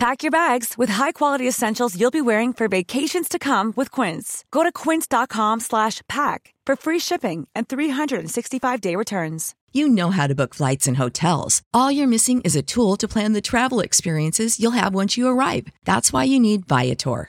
Pack your bags with high-quality essentials you'll be wearing for vacations to come with Quince. Go to quince.com slash pack for free shipping and 365-day returns. You know how to book flights and hotels. All you're missing is a tool to plan the travel experiences you'll have once you arrive. That's why you need Viator.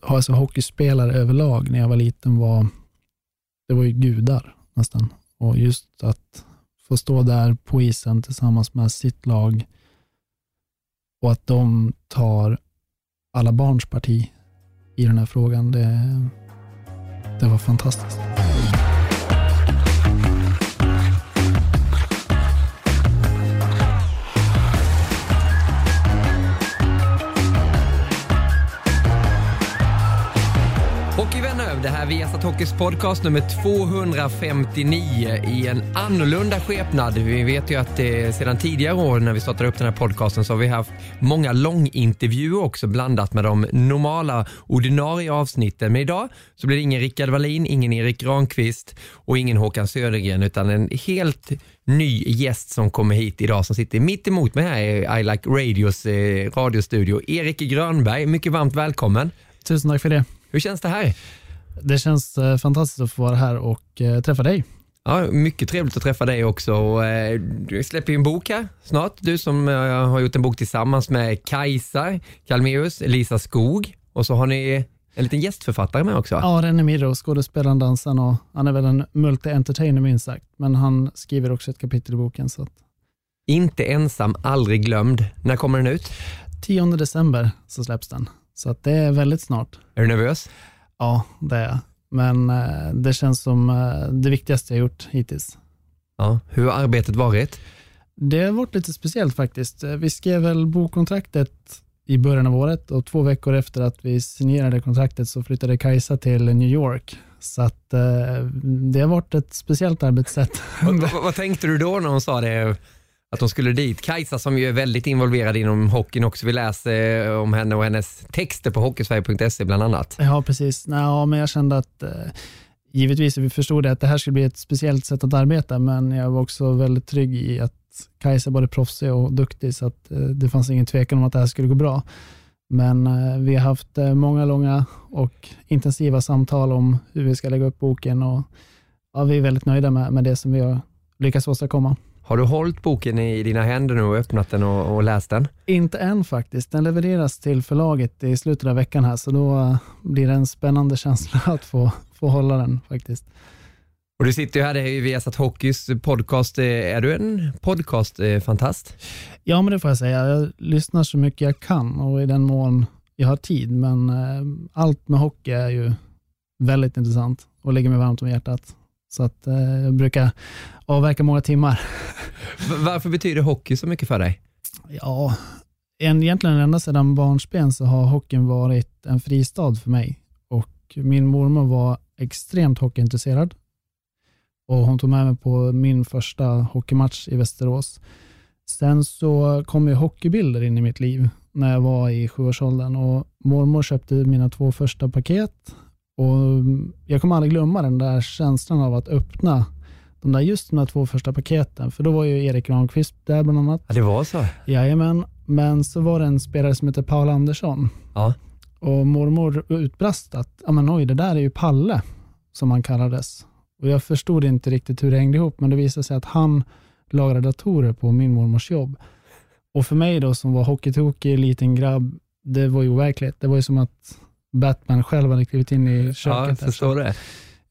alltså hockeyspelare överlag när jag var liten var, det var ju gudar nästan. Och just att få stå där på isen tillsammans med sitt lag och att de tar alla barns parti i den här frågan, det, det var fantastiskt. Det här är Viasat Hockeys podcast nummer 259 i en annorlunda skepnad. Vi vet ju att det, sedan tidigare år när vi startade upp den här podcasten så har vi haft många långintervjuer också blandat med de normala ordinarie avsnitten. Men idag så blir det ingen Rickard Wallin, ingen Erik Granqvist och ingen Håkan Södergren utan en helt ny gäst som kommer hit idag som sitter mitt emot mig här i I Like Radios eh, radiostudio. Erik Grönberg, mycket varmt välkommen. Tusen tack för det. Hur känns det här? Det känns eh, fantastiskt att få vara här och eh, träffa dig. Ja, mycket trevligt att träffa dig också. Och, eh, Du släpper ju en bok här snart. Du som har gjort en bok tillsammans med Kajsa Kalmeus, Lisa Skog och så har ni en liten gästförfattare med också. Ja, René Mirro, skådespelaren, dansaren och han är väl en multi-entertainer minst sagt, men han skriver också ett kapitel i boken. Så att Inte ensam, aldrig glömd. När kommer den ut? 10 december så släpps den, så att det är väldigt snart. Är du nervös? Ja, det är jag. Men eh, det känns som eh, det viktigaste jag gjort hittills. Ja. Hur har arbetet varit? Det har varit lite speciellt faktiskt. Eh, Vi skrev väl bokkontraktet i början av året och två veckor efter att vi signerade kontraktet så flyttade Kajsa till New York. Så att det har varit ett speciellt arbetssätt. vad, vad, vad tänkte du då när hon sa det? Att de skulle dit. Kajsa som ju är väldigt involverad inom hockeyn också. Vi läser eh, om henne och hennes texter på hockeysverige.se bland annat. Ja, precis. Nej, ja, men jag kände att eh, givetvis vi förstod det att det här skulle bli ett speciellt sätt att arbeta, men jag var också väldigt trygg i att Kajsa är både proffsig och duktig, så att eh, det fanns ingen tvekan om att det här skulle gå bra. Men eh, vi har haft eh, många långa och intensiva samtal om hur vi ska lägga upp boken och ja, vi är väldigt nöjda med, med det som vi har lyckats åstadkomma. Har du hållit boken i dina händer nu och öppnat den och, och läst den? Inte än faktiskt. Den levereras till förlaget i slutet av veckan här, så då eh, blir det en spännande känsla att få, få hålla den faktiskt. Och du sitter ju här, det är ju Viasat Hockeys podcast. Eh, Är du en podcastfantast? Ja, men det får jag säga. Jag lyssnar så mycket jag kan och i den mån jag har tid, men eh, allt med hockey är ju väldigt intressant och ligger mig varmt om hjärtat. Så att eh, jag brukar avverka många timmar. Varför betyder hockey så mycket för dig? Ja, en, egentligen ända sedan barnsben så har hockeyn varit en fristad för mig. Och min mormor var extremt hockeyintresserad. Och hon tog med mig på min första hockeymatch i Västerås. Sen så kom ju hockeybilder in i mitt liv när jag var i sjuårsåldern och mormor köpte mina två första paket. Och jag kommer aldrig glömma den där känslan av att öppna de där, just de där två första paketen. För då var ju Erik Granqvist där bland annat. Ja, det var så? Jajamän, men så var det en spelare som heter Paul Andersson. Ja. Och mormor utbrast att, ja men oj, det där är ju Palle, som han kallades. Och jag förstod inte riktigt hur det hängde ihop, men det visade sig att han lagrade datorer på min mormors jobb. Och för mig då, som var hockeytokig, liten grabb, det var ju overkligt. Det var ju som att Batman själv hade klivit in i Ja, köket. jag där. förstår det.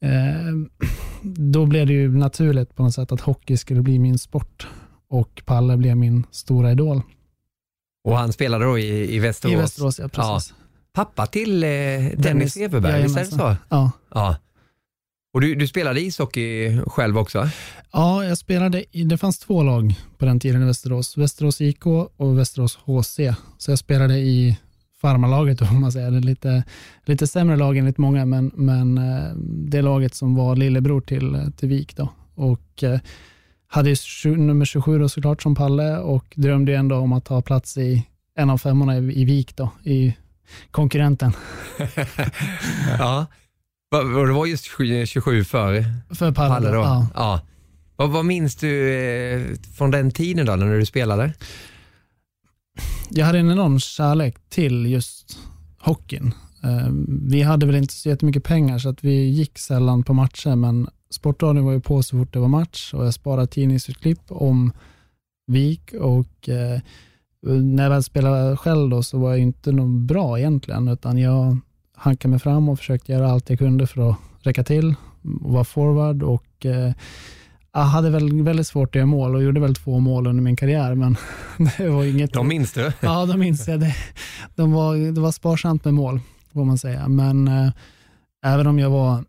Eh, då blev det ju naturligt på något sätt att hockey skulle bli min sport. och Palle blev min stora idol. Och han spelade då i, i Västerås? I Västerås, ja precis. Ja. Pappa till eh, Dennis, Dennis Everberg, visst är det så? Ja. ja. Och du, du spelade ishockey själv också? Ja, jag spelade i, det fanns två lag på den tiden i Västerås. Västerås IK och Västerås HC. Så jag spelade i farmarlaget om man säger. Det lite, lite sämre lag enligt många, men, men eh, det laget som var lillebror till, till Vik. Då. Och eh, hade ju nummer 27 då såklart som Palle och drömde ändå om att ta plats i en av femmorna i, i Vik då, i konkurrenten. ja, och det var just 27 för, för Palle, Palle då? Ja. ja. Vad, vad minns du eh, från den tiden då, när du spelade? Jag hade en enorm kärlek till just hockeyn. Eh, vi hade väl inte så jättemycket pengar så att vi gick sällan på matcher, men Sportradion var ju på så fort det var match och jag sparade tidningsutklipp om Vik och eh, när jag väl spelade själv då så var jag inte någon bra egentligen, utan jag hankade mig fram och försökte göra allt jag kunde för att räcka till och vara forward och eh, jag hade väl väldigt svårt att göra mål och gjorde väl två mål under min karriär, men det var inget... De minns du? Ja, de minns jag. Det, de var, det var sparsamt med mål, får man säga. Men eh, även om jag var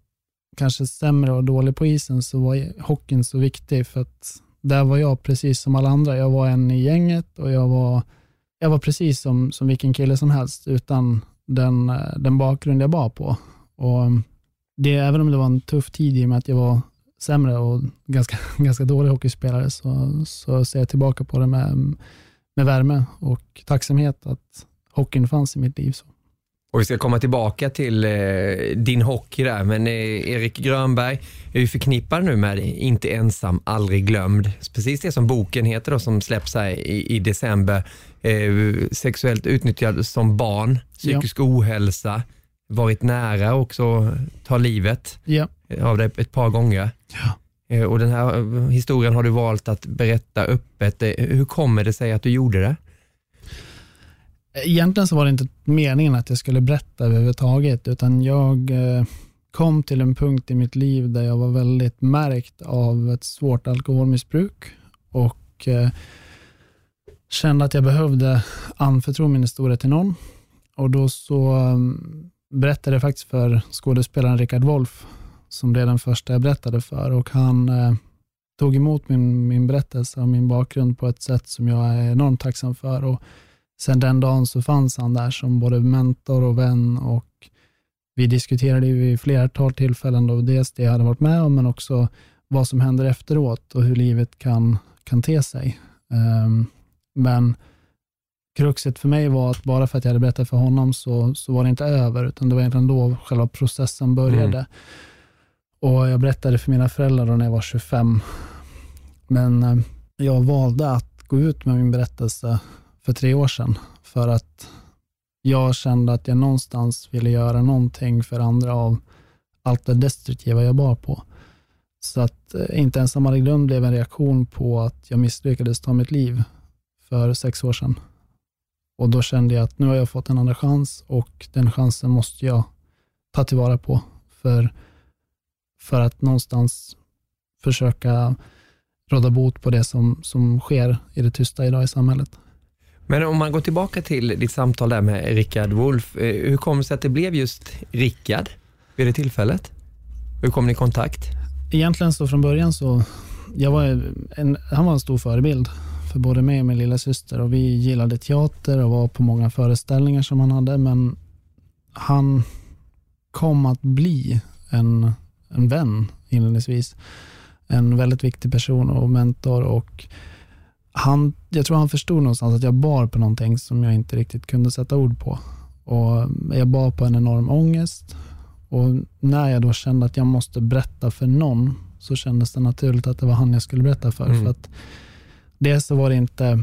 kanske sämre och dålig på isen så var hockeyn så viktig för att där var jag precis som alla andra. Jag var en i gänget och jag var, jag var precis som, som vilken kille som helst utan den, den bakgrund jag bar på. Och det, även om det var en tuff tid i och med att jag var sämre och ganska, ganska dålig hockeyspelare så, så ser jag tillbaka på det med, med värme och tacksamhet att hockeyn fanns i mitt liv. Så. Och vi ska komma tillbaka till eh, din hockey där, men eh, Erik Grönberg är ju förknippad nu med Inte ensam, aldrig glömd. Precis det som boken heter då, som släpps här i, i december. Eh, sexuellt utnyttjad som barn, psykisk ja. ohälsa, varit nära också ta livet ja. av dig ett par gånger. Ja. Eh, och den här eh, historien har du valt att berätta öppet. Eh, hur kommer det sig att du gjorde det? Egentligen så var det inte meningen att jag skulle berätta överhuvudtaget, utan jag kom till en punkt i mitt liv där jag var väldigt märkt av ett svårt alkoholmissbruk och kände att jag behövde anförtro min historia till någon. Och då så mm, berättade jag faktiskt för skådespelaren Rickard Wolff, som det är den första jag berättade för. Och han eh, tog emot min, min berättelse och min bakgrund på ett sätt som jag är enormt tacksam för. Och sen den dagen så fanns han där som både mentor och vän och vi diskuterade vid flertal tillfällen då, dels det jag hade varit med om, men också vad som händer efteråt och hur livet kan, kan te sig. Um, men kruxet för mig var att bara för att jag hade berättat för honom så, så var det inte över, utan det var egentligen då själva processen började. Mm. Och Jag berättade för mina föräldrar då när jag var 25, men eh, jag valde att gå ut med min berättelse för tre år sedan, för att jag kände att jag någonstans ville göra någonting för andra av allt det destruktiva jag bar på. Så att eh, inte ens hade glömt blev en reaktion på att jag misslyckades ta mitt liv för sex år sedan. Och då kände jag att nu har jag fått en andra chans och den chansen måste jag ta tillvara på för, för att någonstans försöka råda bot på det som, som sker i det tysta idag i samhället. Men om man går tillbaka till ditt samtal där med Rickard Wolff, eh, hur kom det sig att det blev just Rickard vid det tillfället? Hur kom ni i kontakt? Egentligen så från början så, jag var en, han var en stor förebild för både mig och min lilla syster och vi gillade teater och var på många föreställningar som han hade, men han kom att bli en, en vän inledningsvis. En väldigt viktig person och mentor och han, jag tror han förstod någonstans att jag bar på någonting som jag inte riktigt kunde sätta ord på. Och jag bar på en enorm ångest och när jag då kände att jag måste berätta för någon så kändes det naturligt att det var han jag skulle berätta för. Mm. för att Dels så var det inte,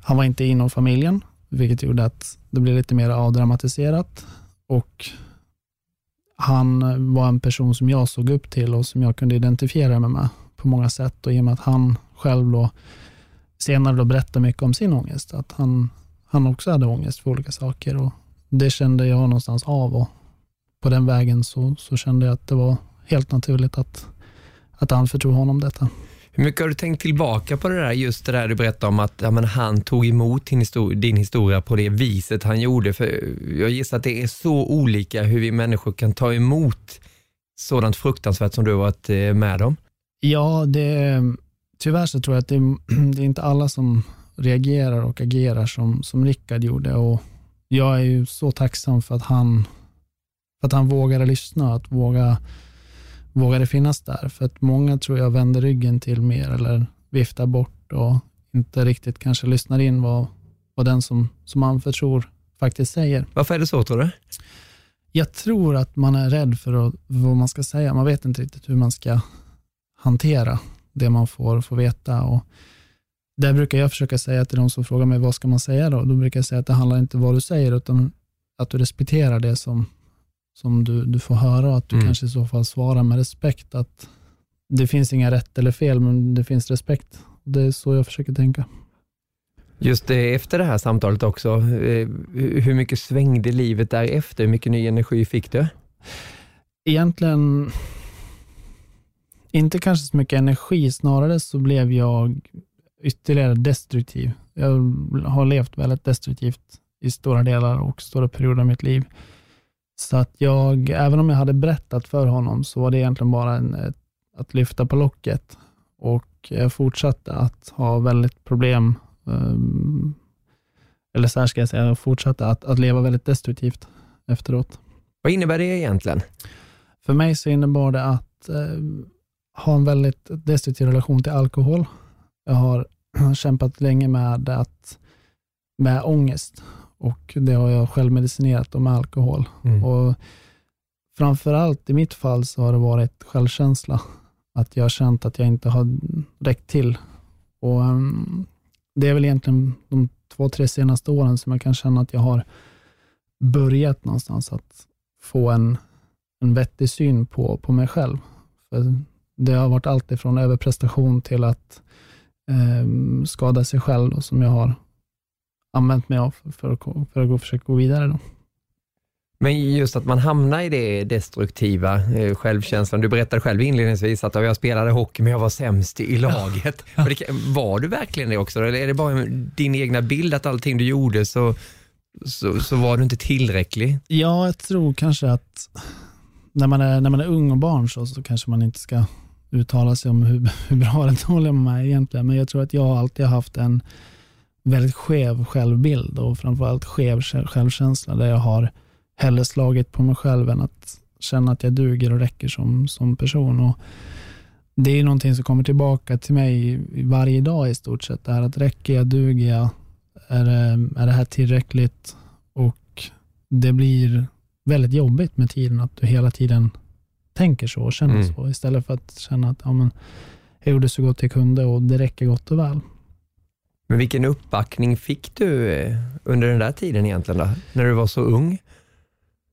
han var inte inom familjen, vilket gjorde att det blev lite mer avdramatiserat. Och han var en person som jag såg upp till och som jag kunde identifiera mig med på många sätt. Och i och med att han själv då senare då berättade mycket om sin ångest, att han, han också hade ångest för olika saker. Och det kände jag någonstans av och på den vägen så, så kände jag att det var helt naturligt att, att anförtro honom detta. Hur mycket har du tänkt tillbaka på det där, just det där du berättade om att ja, men han tog emot din historia, din historia på det viset han gjorde? För jag gissar att det är så olika hur vi människor kan ta emot sådant fruktansvärt som du har varit eh, med om. Ja, det, tyvärr så tror jag att det, det är inte alla som reagerar och agerar som, som Rickard gjorde. Och jag är ju så tacksam för att han, för att han vågade lyssna, att våga, vågade finnas där. För att många tror jag vänder ryggen till mer eller viftar bort och inte riktigt kanske lyssnar in vad, vad den som, som man förtror faktiskt säger. Varför är det så tror du? Jag tror att man är rädd för att, vad man ska säga. Man vet inte riktigt hur man ska hantera det man får, får veta. Och där brukar jag försöka säga till de som frågar mig vad ska man säga då? Då brukar jag säga att det handlar inte om vad du säger utan att du respekterar det som, som du, du får höra och att du mm. kanske i så fall svarar med respekt. Att det finns inga rätt eller fel men det finns respekt. Det är så jag försöker tänka. Just det, efter det här samtalet också, eh, hur mycket svängde livet därefter? Hur mycket ny energi fick du? Egentligen inte kanske så mycket energi, snarare så blev jag ytterligare destruktiv. Jag har levt väldigt destruktivt i stora delar och stora perioder av mitt liv. Så att jag, även om jag hade berättat för honom, så var det egentligen bara en, att lyfta på locket. Och jag fortsatte att ha väldigt problem, um, eller så här ska jag säga, jag fortsatte att, att leva väldigt destruktivt efteråt. Vad innebär det egentligen? För mig så innebar det att um, ha en väldigt destruktiv relation till alkohol. Jag har kämpat länge med, att, med ångest och det har jag själv medicinerat med alkohol. Mm. Och framförallt i mitt fall så har det varit självkänsla. Att jag har känt att jag inte har räckt till. Och um, Det är väl egentligen de två, tre senaste åren som jag kan känna att jag har börjat någonstans att få en, en vettig syn på, på mig själv. För det har varit allt ifrån överprestation till att eh, skada sig själv som jag har använt mig av för att, för att gå, försöka gå vidare. Då. Men just att man hamnar i det destruktiva, eh, självkänslan. Du berättade själv inledningsvis att jag spelade hockey men jag var sämst i laget. Ja. Det, var du verkligen det också? Eller är det bara din egna bild att allting du gjorde så, så, så var du inte tillräcklig? Ja, jag tror kanske att när man är, när man är ung och barn så, så kanske man inte ska uttala sig om hur, hur bra eller dålig man är egentligen, men jag tror att jag alltid har haft en väldigt skev självbild och framförallt skev självkänsla där jag har hellre slagit på mig själv än att känna att jag duger och räcker som, som person. Och det är någonting som kommer tillbaka till mig varje dag i stort sett. Det här att räcker jag, duger jag, är det, är det här tillräckligt? Och det blir väldigt jobbigt med tiden att du hela tiden tänker så och känner mm. så istället för att känna att ja, men, jag gjorde så gott jag kunde och det räcker gott och väl. Men vilken uppbackning fick du eh, under den där tiden egentligen då, när du var så ung?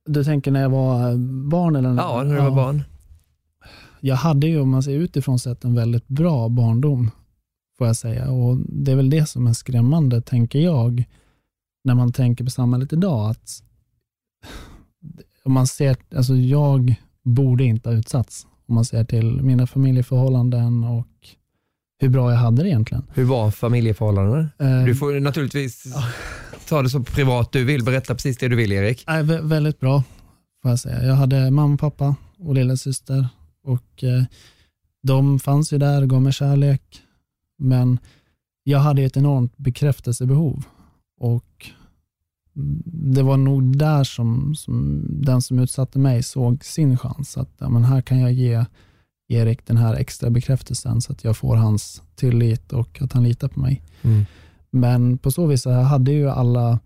Du tänker när jag var barn? Eller när, ja, när du ja, var barn. Jag hade ju, om man ser utifrån sett, en väldigt bra barndom, får jag säga. Och Det är väl det som är skrämmande, tänker jag, när man tänker på samhället idag. Att om man ser, alltså jag borde inte ha utsatts. Om man ser till mina familjeförhållanden och hur bra jag hade det egentligen. Hur var familjeförhållandena? Eh, du får naturligtvis ja. ta det så privat du vill. Berätta precis det du vill Erik. Eh, väldigt bra, får jag säga. Jag hade mamma, pappa och lillasyster och eh, de fanns ju där och gav mig kärlek. Men jag hade ett enormt bekräftelsebehov och det var nog där som, som, den som utsatte mig såg sin chans. Att ja, men här kan jag ge Erik den här extra bekräftelsen så att jag får hans tillit och att han litar på mig. Mm. Men på så vis jag hade ju alla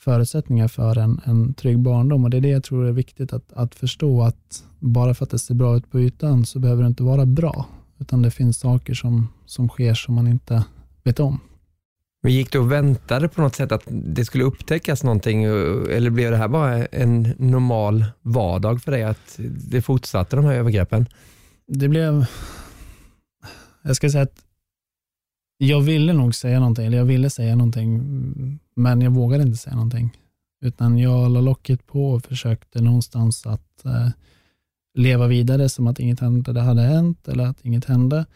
förutsättningar för en, en trygg barndom och det är det jag tror är viktigt att, att förstå att bara för att det ser bra ut på ytan så behöver det inte vara bra, utan det finns saker som, som sker som man inte vet om. Men gick du och väntade på något sätt att det skulle upptäckas någonting eller blev det här bara en normal vardag för dig att det fortsatte de här övergreppen? Det blev, jag ska säga att jag ville nog säga någonting, eller jag ville säga någonting, men jag vågade inte säga någonting. Utan jag la locket på och försökte någonstans att eh, leva vidare som att inget hände, hade hänt eller att inget hände.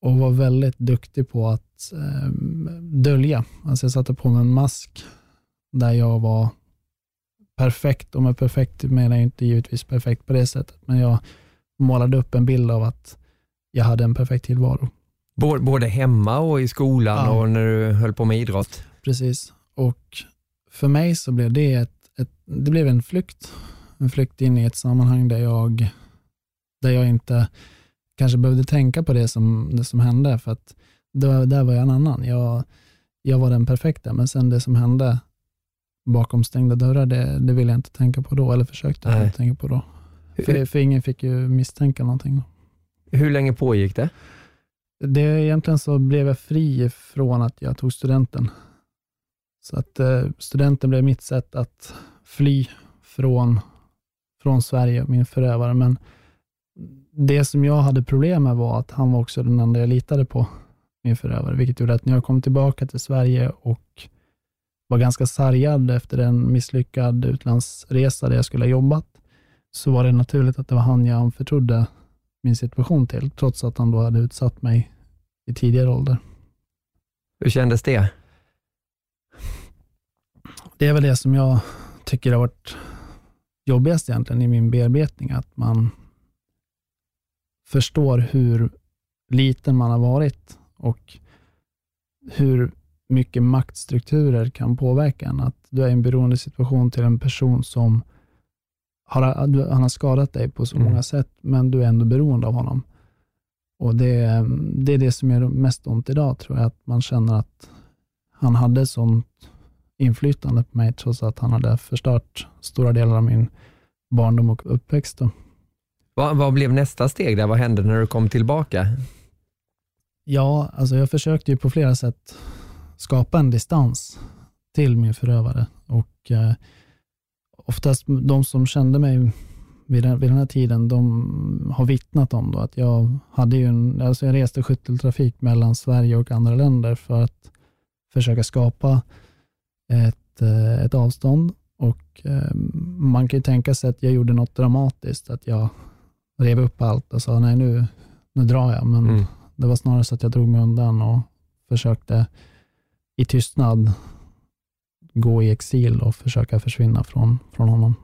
och var väldigt duktig på att eh, dölja. Alltså jag satte på mig en mask där jag var perfekt, och med perfekt menar jag inte givetvis perfekt på det sättet, men jag målade upp en bild av att jag hade en perfekt tillvaro. Både hemma och i skolan ja. och när du höll på med idrott? Precis, och för mig så blev det, ett, ett, det blev en flykt. En flykt in i ett sammanhang där jag, där jag inte kanske behövde tänka på det som, det som hände, för att då, där var jag en annan. Jag, jag var den perfekta, men sen det som hände bakom stängda dörrar, det, det ville jag inte tänka på då, eller försökte Nej. inte tänka på då. För, för, ingen fick ju misstänka någonting. Hur länge pågick det? det? Egentligen så blev jag fri från att jag tog studenten. Så att eh, studenten blev mitt sätt att fly från, från Sverige och min förövare. Men det som jag hade problem med var att han var också den enda jag litade på, min förövare, vilket gjorde att när jag kom tillbaka till Sverige och var ganska sargad efter en misslyckad utlandsresa där jag skulle ha jobbat, så var det naturligt att det var han jag anförtrodde min situation till, trots att han då hade utsatt mig i tidigare ålder. Hur kändes det? Det är väl det som jag tycker har varit jobbigast egentligen i min bearbetning, att man förstår hur liten man har varit och hur mycket maktstrukturer kan påverka en. Att du är i en beroendesituation till en person som har, han har skadat dig på så mm. många sätt, men du är ändå beroende av honom. Och det, det är det som gör mest ont idag, tror jag, att man känner att han hade sånt inflytande på mig, trots att han hade förstört stora delar av min barndom och uppväxt. Då. Vad, vad blev nästa steg där? Vad hände när du kom tillbaka? Ja, alltså jag försökte ju på flera sätt skapa en distans till min förövare. Och eh, oftast de som kände mig vid den, vid den här tiden, de har vittnat om då att jag hade ju en, alltså jag reste skytteltrafik mellan Sverige och andra länder för att försöka skapa ett, eh, ett avstånd och eh, man kan ju tänka sig att jag gjorde något dramatiskt, att jag rev upp allt och sa nej nu, nu drar jag, men mm. det var snarare så att jag drog mig undan och försökte i tystnad gå i exil och försöka försvinna från, från honom.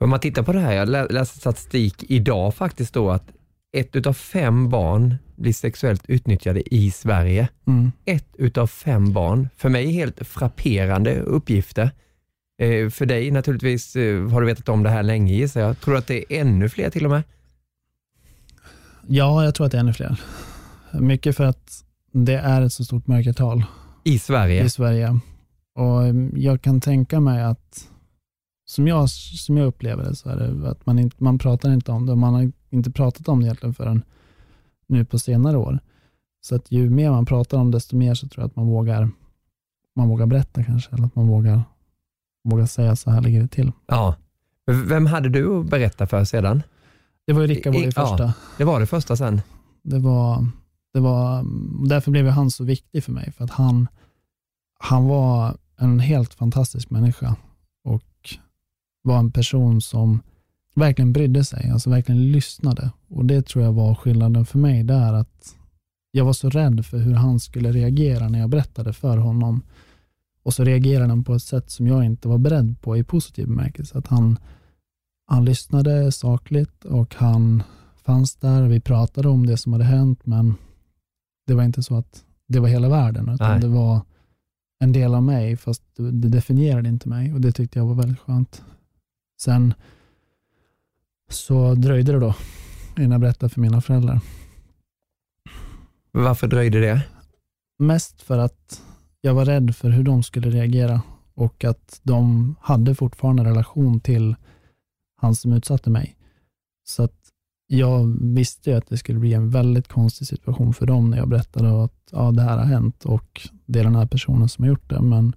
Om man tittar på det här, jag läste statistik idag faktiskt då att ett utav fem barn blir sexuellt utnyttjade i Sverige. Mm. Ett utav fem barn. För mig helt frapperande uppgifter. Eh, för dig naturligtvis eh, har du vetat om det här länge gissar jag. Tror du att det är ännu fler till och med? Ja, jag tror att det är ännu fler. Mycket för att det är ett så stort mörkertal. I Sverige? I Sverige. Och mm, jag kan tänka mig att, som jag, som jag upplever det, så är det att man, inte, man pratar inte om det. Man har inte pratat om det egentligen förrän nu på senare år. Så att ju mer man pratar om desto mer så tror jag att man vågar, man vågar berätta kanske, eller att man vågar, vågar säga så här ligger det till. Ja. Vem hade du att berätta för sedan? Det var ju Rickard var det första. Ja, det var det första sen. Det var, det var, därför blev han så viktig för mig, för att han, han var en helt fantastisk människa och var en person som verkligen brydde sig, alltså verkligen lyssnade. Och det tror jag var skillnaden för mig där, att jag var så rädd för hur han skulle reagera när jag berättade för honom. Och så reagerade han på ett sätt som jag inte var beredd på i positiv bemärkelse. Att han, han lyssnade sakligt och han fanns där. Vi pratade om det som hade hänt, men det var inte så att det var hela världen, utan Nej. det var en del av mig, fast det definierade inte mig och det tyckte jag var väldigt skönt. Sen så dröjde det då innan jag berättade för mina föräldrar. Varför dröjde det? Mest för att jag var rädd för hur de skulle reagera och att de hade fortfarande relation till han som utsatte mig. Så att jag visste att det skulle bli en väldigt konstig situation för dem när jag berättade att ja, det här har hänt och det är den här personen som har gjort det. Men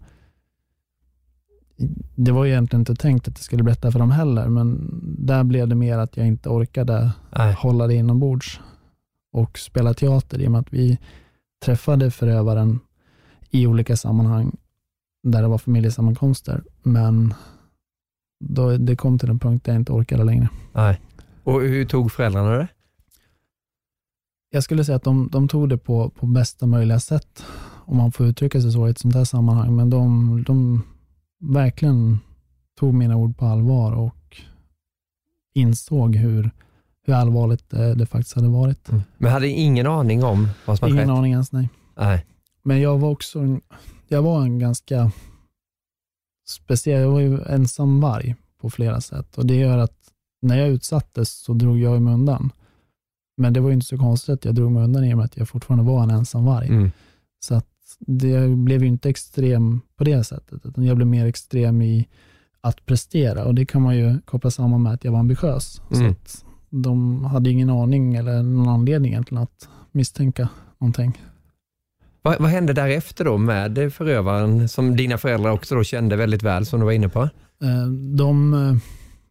det var egentligen inte tänkt att jag skulle berätta för dem heller, men där blev det mer att jag inte orkade Nej. hålla det inombords och spela teater i och med att vi träffade förövaren i olika sammanhang där det var familjesammankomster, men då det kom till en punkt där jag inte orkade längre. Nej. Och hur tog föräldrarna det? Jag skulle säga att de, de tog det på, på bästa möjliga sätt, om man får uttrycka sig så i ett sånt här sammanhang. Men de, de verkligen tog mina ord på allvar och insåg hur, hur allvarligt det, det faktiskt hade varit. Mm. Men hade ingen aning om vad som hade Ingen skett? aning ens, nej. Nej. Men jag var också en, jag var en ganska speciell, jag var ju ensam varg på flera sätt och det gör att när jag utsattes så drog jag mig undan. Men det var ju inte så konstigt att jag drog mig undan i och med att jag fortfarande var en ensam varg. Mm. Så att det blev ju inte extrem på det sättet, utan jag blev mer extrem i att prestera och det kan man ju koppla samman med att jag var ambitiös. Så Mm. att de hade ingen aning eller någon anledning egentligen att misstänka någonting. Vad, vad hände därefter då med förövaren som dina föräldrar också då kände väldigt väl som du var inne på? Eh, De, eh,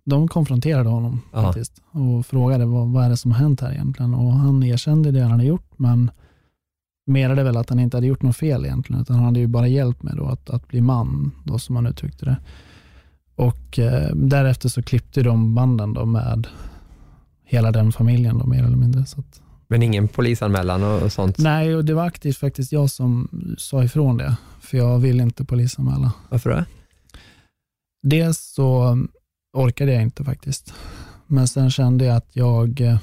de konfronterade honom Ja. faktiskt och frågade vad, vad är det som har hänt här egentligen. Och han erkände det han hade gjort, men menade väl att han inte hade gjort något fel egentligen, utan han hade ju bara hjälpt mig då att, att bli man, då som han uttryckte det. Och eh, därefter så klippte de banden då med hela den familjen då, mer eller mindre. Så att, Men ingen polisanmälan och, och sånt? nej, och det var aktivt faktiskt jag som sa ifrån det, för jag vill inte polisanmäla. Varför det? Dels så orkade jag inte faktiskt. Men sen kände jag att jag, eh,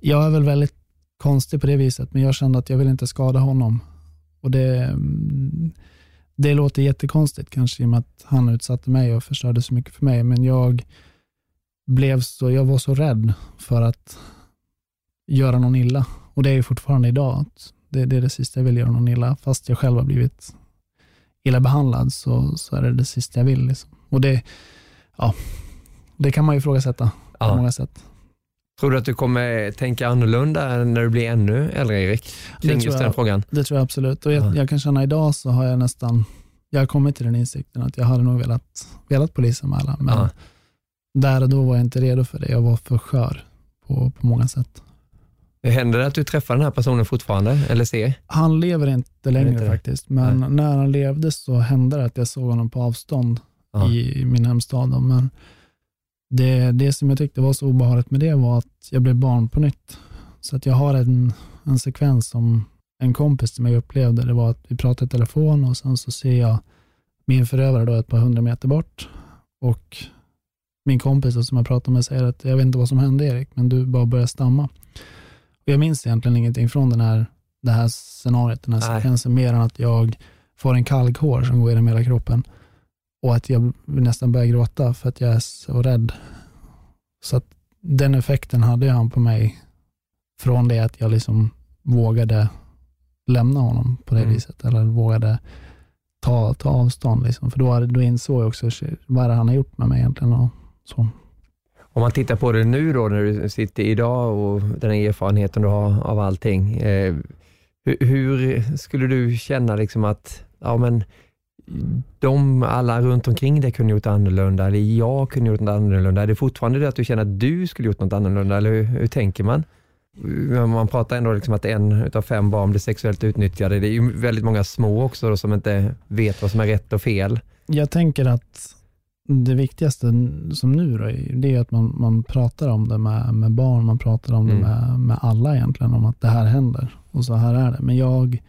jag är väl väldigt konstig på det viset, men jag kände att jag vill inte skada honom. Och det, mm, det låter jättekonstigt kanske i och med att han utsatte mig och förstörde så mycket för mig, men jag blev så, jag var så rädd för att göra någon illa. Och det är ju fortfarande idag. Att det, det är det sista jag vill göra någon illa, fast jag själv har blivit illa behandlad så, så är det det sista jag vill. Liksom. Och det, ja, det kan man ju ifrågasätta på Ja. många sätt. Tror du att du kommer tänka annorlunda när du blir ännu äldre Erik? Det Kring tror just den jag. frågan. Det tror jag absolut. Och jag, Ja. jag kan känna idag så har jag nästan, jag har kommit till den insikten att jag hade nog velat, velat polisanmäla, men Ja. där och då var jag inte redo för det. Jag var för skör på, på många sätt. Händer det att du träffar den här personen fortfarande eller ser? Han lever inte längre Inte faktiskt, men Nej. när han levde så hände det att jag såg honom på avstånd Ja. i, min hemstad. då. Men det, det som jag tyckte var så obehagligt med det var att jag blev barn på nytt. Så att jag har en, en sekvens som en kompis till mig upplevde. Det var att vi pratade i telefon och sen så ser jag min förövare då ett par hundra meter bort. Och min kompis som jag pratade med säger att jag vet inte vad som hände Erik, men du bara började stamma. Och jag minns egentligen ingenting från den här, det här scenariot, den här sekvensen, mer än att jag får en kalkhår som går genom hela kroppen och att jag nästan börjar gråta för att jag är så rädd. Så att den effekten hade han på mig från det att jag liksom vågade lämna honom på det Mm. viset, eller vågade ta, ta avstånd. Liksom. För då, då insåg jag också vad det han har gjort med mig egentligen. Och så. Om man tittar på det nu då när du sitter idag och den erfarenheten du har av allting. Eh, hur, hur skulle du känna liksom att ja, men de alla runt omkring dig kunde gjort annorlunda eller jag kunde gjort något annorlunda? Är det fortfarande det att du känner att du skulle gjort något annorlunda eller hur, hur tänker man? Man pratar ändå liksom att en utav fem barn blir sexuellt utnyttjade. Det är ju väldigt många små också då, som inte vet vad som är rätt och fel. Jag tänker att det viktigaste som nu då, det är att man, man pratar om det med, med barn, man pratar om det Mm. med, med alla egentligen, om att det här händer och så här är det. Men jag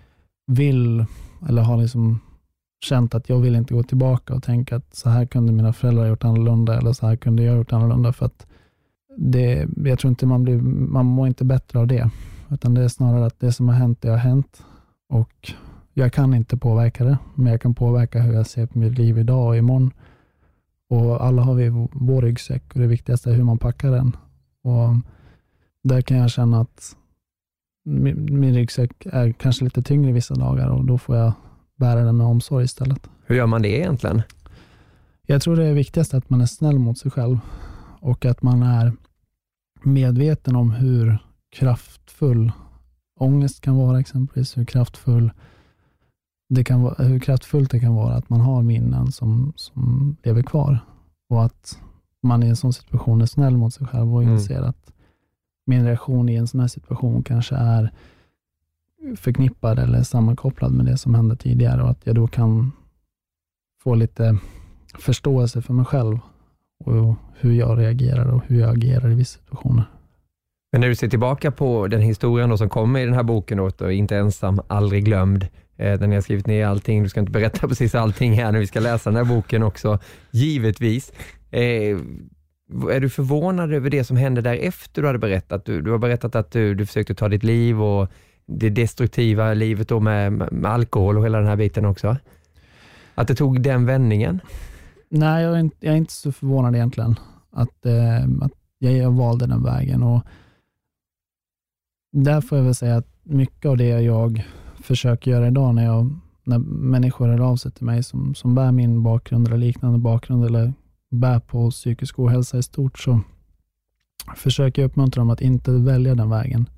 vill, eller har liksom känt att jag vill inte gå tillbaka och tänka att så här kunde mina föräldrar ha gjort annorlunda eller så här kunde jag ha gjort annorlunda. För att det, jag tror inte man blir, man mår inte bättre av det. Utan det är snarare att det som har hänt, det har hänt. Och jag kan inte påverka det, men jag kan påverka hur jag ser på mitt liv idag och imorgon. Och alla har vi vår ryggsäck och det viktigaste är hur man packar den. Och där kan jag känna att min, min ryggsäck är kanske lite tyngre vissa dagar och då får jag bära den med omsorg istället. Hur gör man det egentligen? Jag tror det är viktigast att man är snäll mot sig själv och att man är medveten om hur kraftfull ångest kan vara exempelvis, hur kraftfull det kan vara, hur kraftfullt det kan vara att man har minnen som, som lever kvar och att man i en sån situation är snäll mot sig själv och Mm. inser att min reaktion i en sån här situation kanske är förknippad eller sammankopplad med det som hände tidigare och att jag då kan få lite förståelse för mig själv och hur jag reagerar och hur jag agerar i vissa situationer. Men när du ser tillbaka på den historien då som kommer i den här boken, då, Inte ensam, aldrig glömd, eh, där ni har skrivit ner allting. Du ska inte berätta precis allting här när vi ska läsa den här boken också, givetvis. Eh, är du förvånad över det som hände därefter du hade berättat? Du, du har berättat att du, du försökte ta ditt liv och det destruktiva livet då med, med alkohol och hela den här biten också. Att det tog den vändningen? Nej, jag är inte, jag är inte så förvånad egentligen att, eh, att jag valde den vägen. Och där får jag väl säga att mycket av det jag försöker göra idag när, jag, när människor hör av sig till mig som, som bär min bakgrund eller liknande bakgrund eller bär på psykisk ohälsa i stort, så försöker jag uppmuntra dem att inte välja den vägen.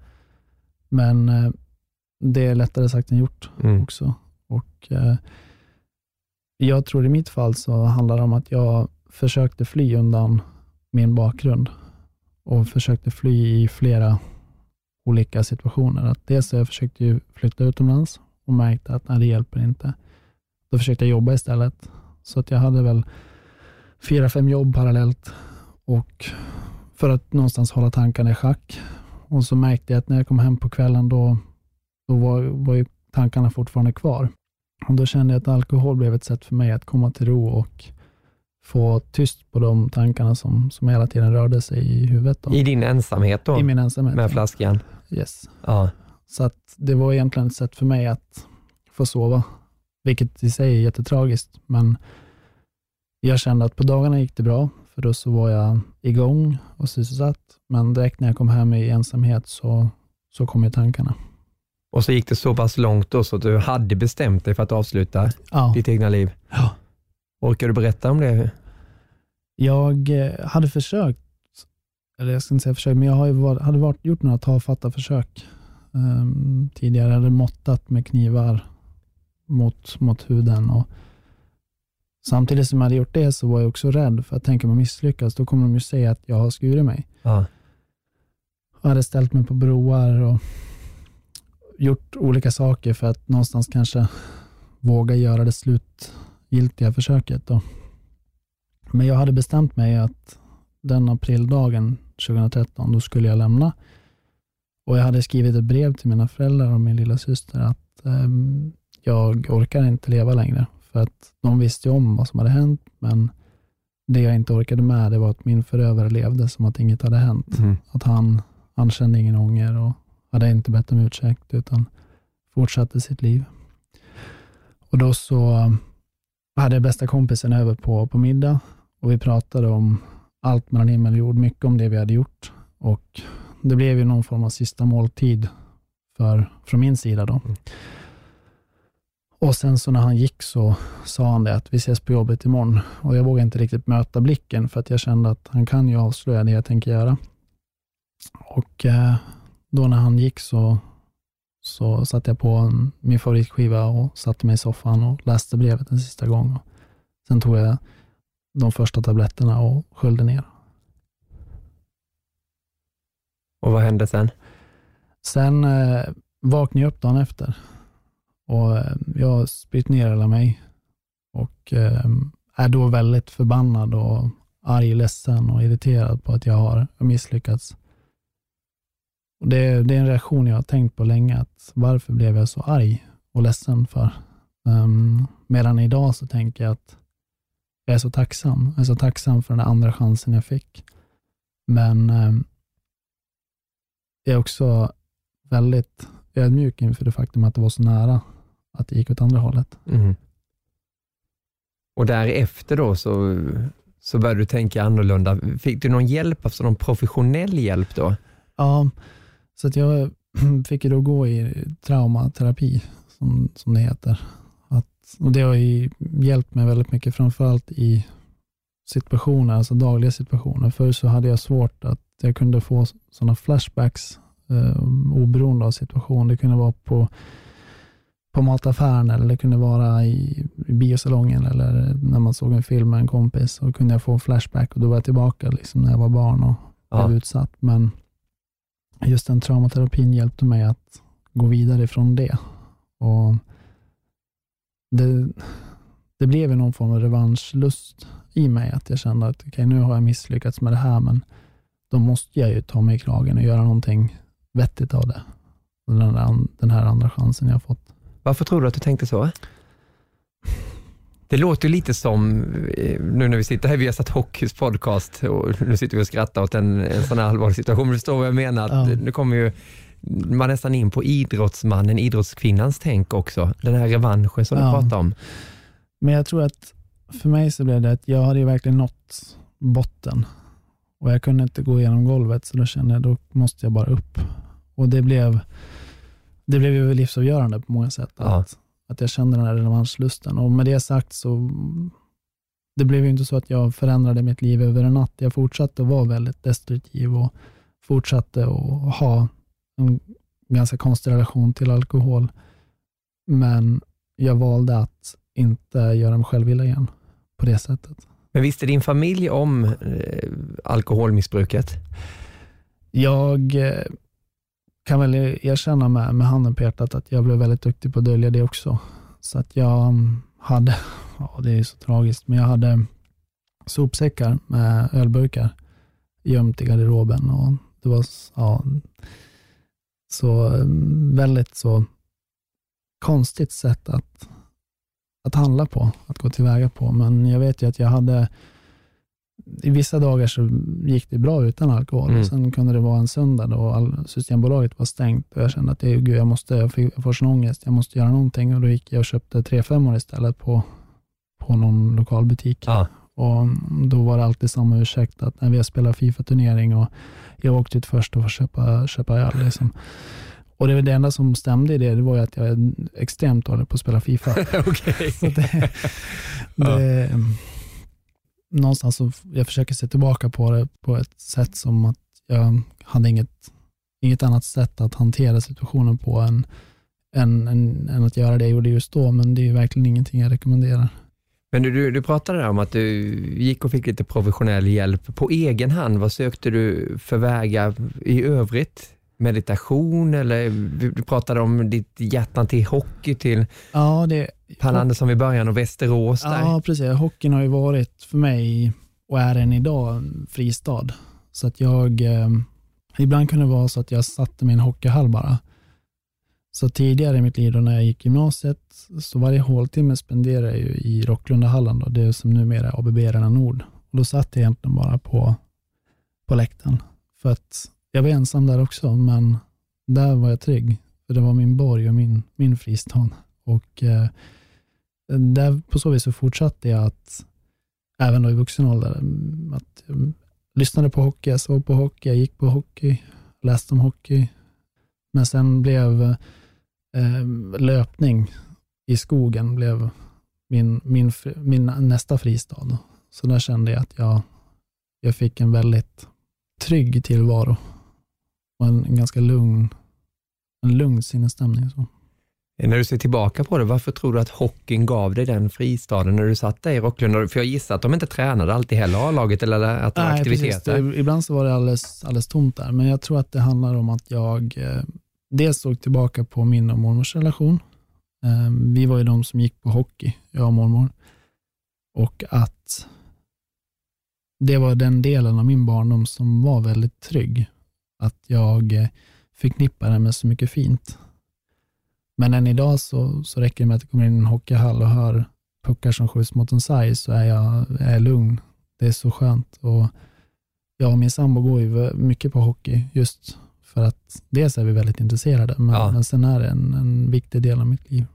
Men eh, det är lättare sagt än gjort mm. också. Och eh, Jag tror i mitt fall så handlar det om att jag försökte fly undan min bakgrund och försökte fly i flera olika situationer. Att dels jag försökte flytta utomlands och märkte att nej, det hjälper inte. Då försökte jag jobba istället. Så att jag hade väl fyra, fem jobb parallellt och för att någonstans hålla tankarna i schack. Och så märkte jag att när jag kom hem på kvällen då, då var, var ju tankarna fortfarande kvar. Och Då kände jag att alkohol blev ett sätt för mig att komma till ro och få tyst på de tankarna som, som hela tiden rörde sig i huvudet. Då. I din ensamhet då? I min ensamhet. Med flaskan? Yes. Ja. Så att det var egentligen ett sätt för mig att få sova, vilket i sig är jättetragiskt, men jag kände att på dagarna gick det bra, för då så var jag igång och sysselsatt, men direkt när jag kom hem i ensamhet så, så kom ju tankarna. Och så gick det så pass långt då så att du hade bestämt dig för att avsluta ja. ditt egna liv? Ja. Orkar du berätta om det? Jag eh, hade försökt, eller jag ska inte säga försökt, men jag varit, hade varit, gjort några tafatta försök um, tidigare. Jag hade måttat med knivar mot, mot huden. Och samtidigt som jag hade gjort det så var jag också rädd för att tänka mig misslyckas. Då kommer de ju säga att jag har skurit mig. Ja. Jag hade ställt mig på broar och gjort olika saker för att någonstans kanske våga göra det slutgiltiga försöket. Då. Men jag hade bestämt mig att den aprildagen 2013, då skulle jag lämna. Och Jag hade skrivit ett brev till mina föräldrar och min lilla syster att um, jag orkar inte leva längre. För att de visste om vad som hade hänt, men det jag inte orkade med, det var att min förövare levde som att inget hade hänt. Mm. Att han, han kände ingen ånger och hade inte bett om ursäkt, utan fortsatte sitt liv. Och Då så hade jag bästa kompisen över på, på middag och vi pratade om allt mellan himmel och jord, mycket om det vi hade gjort. Och Det blev ju någon form av sista måltid för, från min sida. då. Mm. Och sen så när han gick så sa han det att vi ses på jobbet imorgon. Och jag vågade inte riktigt möta blicken för att jag kände att han kan ju avslöja det jag tänker göra. Och eh, då när han gick så, så satte jag på en, min favoritskiva och satte mig i soffan och läste brevet en sista gång. Sen tog jag de första tabletterna och sköljde ner. Och vad hände sen? Sen eh, vaknade jag upp dagen efter och eh, jag har ner hela mig och eh, är då väldigt förbannad och arg, ledsen och irriterad på att jag har misslyckats. Och det, det är en reaktion jag har tänkt på länge, att varför blev jag så arg och ledsen för? Um, medan idag så tänker jag att jag är så tacksam. Jag är så tacksam för den andra chansen jag fick. Men um, jag är också väldigt ödmjuk inför det faktum att det var så nära att det gick åt andra hållet. Mm. Och därefter då så, så började du tänka annorlunda. Fick du någon hjälp, alltså någon professionell hjälp då? Ja, så att jag fick då gå i traumaterapi, som, som det heter. Att, och det har hjälpt mig väldigt mycket, framförallt i situationer, alltså dagliga situationer. Förr så hade jag svårt att jag kunde få sådana flashbacks eh, oberoende av situation. Det kunde vara på på mataffären eller det kunde vara i, i biosalongen eller när man såg en film med en kompis så kunde jag få en flashback och då var jag tillbaka liksom när jag var barn och ja. blev utsatt. Men just den traumaterapin hjälpte mig att gå vidare ifrån det. Och det, det blev någon form av revanschlust i mig, att jag kände att okay, nu har jag misslyckats med det här, men då måste jag ju ta mig i kragen och göra någonting vettigt av det. Den här, den här andra chansen jag har fått. Varför tror du att du tänkte så? Det låter lite som, eh, nu när vi sitter här, vi har satt Hockeys podcast och nu sitter vi och skrattar åt en, en sån här allvarlig situation, men du förstår vad jag menar. Att Ja. Nu kommer ju man nästan in på idrottsmannen, idrottskvinnans tänk också. Den här revanschen som du Ja. pratar om. Men jag tror att för mig så blev det att jag hade ju verkligen nått botten och jag kunde inte gå igenom golvet så då kände jag då måste jag bara upp. Och det blev, det blev ju livsavgörande på många sätt. Ja. Att, att jag kände den här revanschlusten och med det sagt så det blev ju inte så att jag förändrade mitt liv över en natt. Jag fortsatte att vara väldigt destruktiv och fortsatte att ha en ganska konstig relation till alkohol. Men jag valde att inte göra mig själv illa igen på det sättet. Men visste din familj om eh, alkoholmissbruket? Jag eh, kan väl erkänna med, med handen på hjärtat att jag blev väldigt duktig på att dölja det också. Så att jag mm, hade, ja det är så tragiskt, men jag hade sopsäckar med ölburkar gömt i garderoben och det var ja, så mm, väldigt så konstigt sätt att, att handla på, att gå tillväga på. Men jag vet ju att jag hade i vissa dagar så gick det bra utan alkohol. Mm. Sen kunde det vara en söndag då all, Systembolaget var stängt och jag kände att det, gud, jag, måste, jag fick- jag får sån ångest, jag måste göra någonting. Och då gick jag och köpte tre femmor istället på, på någon lokal butik. Ja. Och då var det alltid samma ursäkt att när vi har spelat Fifa-turnering och jag åkte ut först och får köpa, köpa öl. Liksom. Och det, var det enda som stämde i det, det var ju att jag är extremt dålig på att spela Fifa. Så det, det, någonstans så jag försöker se tillbaka på det på ett sätt som att jag hade inget, inget annat sätt att hantera situationen på än, än, än, än att göra det jag gjorde just då. Men det är ju verkligen ingenting jag rekommenderar. Men du, du, pratade där om att du gick och fick lite professionell hjälp. På egen hand, vad sökte du för vägar i övrigt? Meditation eller du du pratade om ditt hjärtan till hockey till Ja, det, Per Andersson i början och Västerås där. Ja, precis. Hockeyn har ju varit för mig och är än idag en fristad. Så att jag, eh, ibland kunde det vara så att jag satte mig i en hockeyhall bara. Så tidigare i mitt liv då när jag gick gymnasiet, så varje håltimme spenderade jag ju i Rocklundahallen, då, det som numera är ABB Arena Nord. Och då satt jag egentligen bara på, på läktaren. För att jag var ensam där också, men där var jag trygg. För det var min borg och min, min fristad. Och eh, där, på så vis så fortsatte jag att, även då i vuxen ålder, mm, att jag lyssnade på hockey, jag såg på hockey, jag gick på hockey, läste om hockey. Men sen blev eh, löpning i skogen blev min, min, min nästa fristad. Så där kände jag att jag, jag fick en väldigt trygg tillvaro och en, en ganska lugn, en lugn sinnesstämning. Så. När du ser tillbaka på det, varför tror du att hockeyn gav dig den fristaden när du satt där i Rocklunda? För jag gissar att de inte tränade alltid heller A-laget eller att det var Nej, aktiviteter. precis. Ibland så var det alldeles, alldeles tomt där, men jag tror att det handlar om att jag eh, dels såg tillbaka på min och mormors relation. Eh, vi var ju de som gick på hockey, jag och mormor. Och att det var den delen av min barndom som var väldigt trygg. Att jag eh, förknippade den med så mycket fint. Men än idag så, så räcker det med att jag kommer in i en hockeyhall och hör puckar som skjuts mot en sarg så är jag, är jag lugn. Det är så skönt. Och jag och min sambo går ju mycket på hockey just för att dels är vi väldigt intresserade, men, Ja. men sen är det en, en viktig del av mitt liv.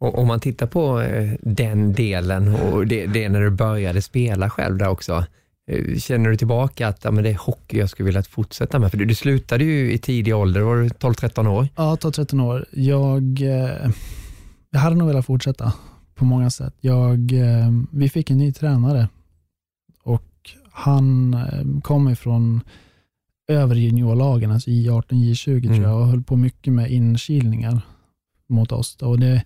Och om man tittar på eh, den delen och det, det när du började spela själv där också. Eh, Känner du tillbaka att ja, men det är hockey jag skulle vilja fortsätta med? För du, du slutade ju i tidig ålder, var du 12-13 år? Ja, ta 13 år. Jag, eh, jag hade nog velat fortsätta på många sätt. Jag, eh, vi fick en ny tränare och han eh, kom ifrån övre juniorlagen, alltså I18, J20 Mm. tror jag, och höll på mycket med inkilningar mot oss. Då. Och det,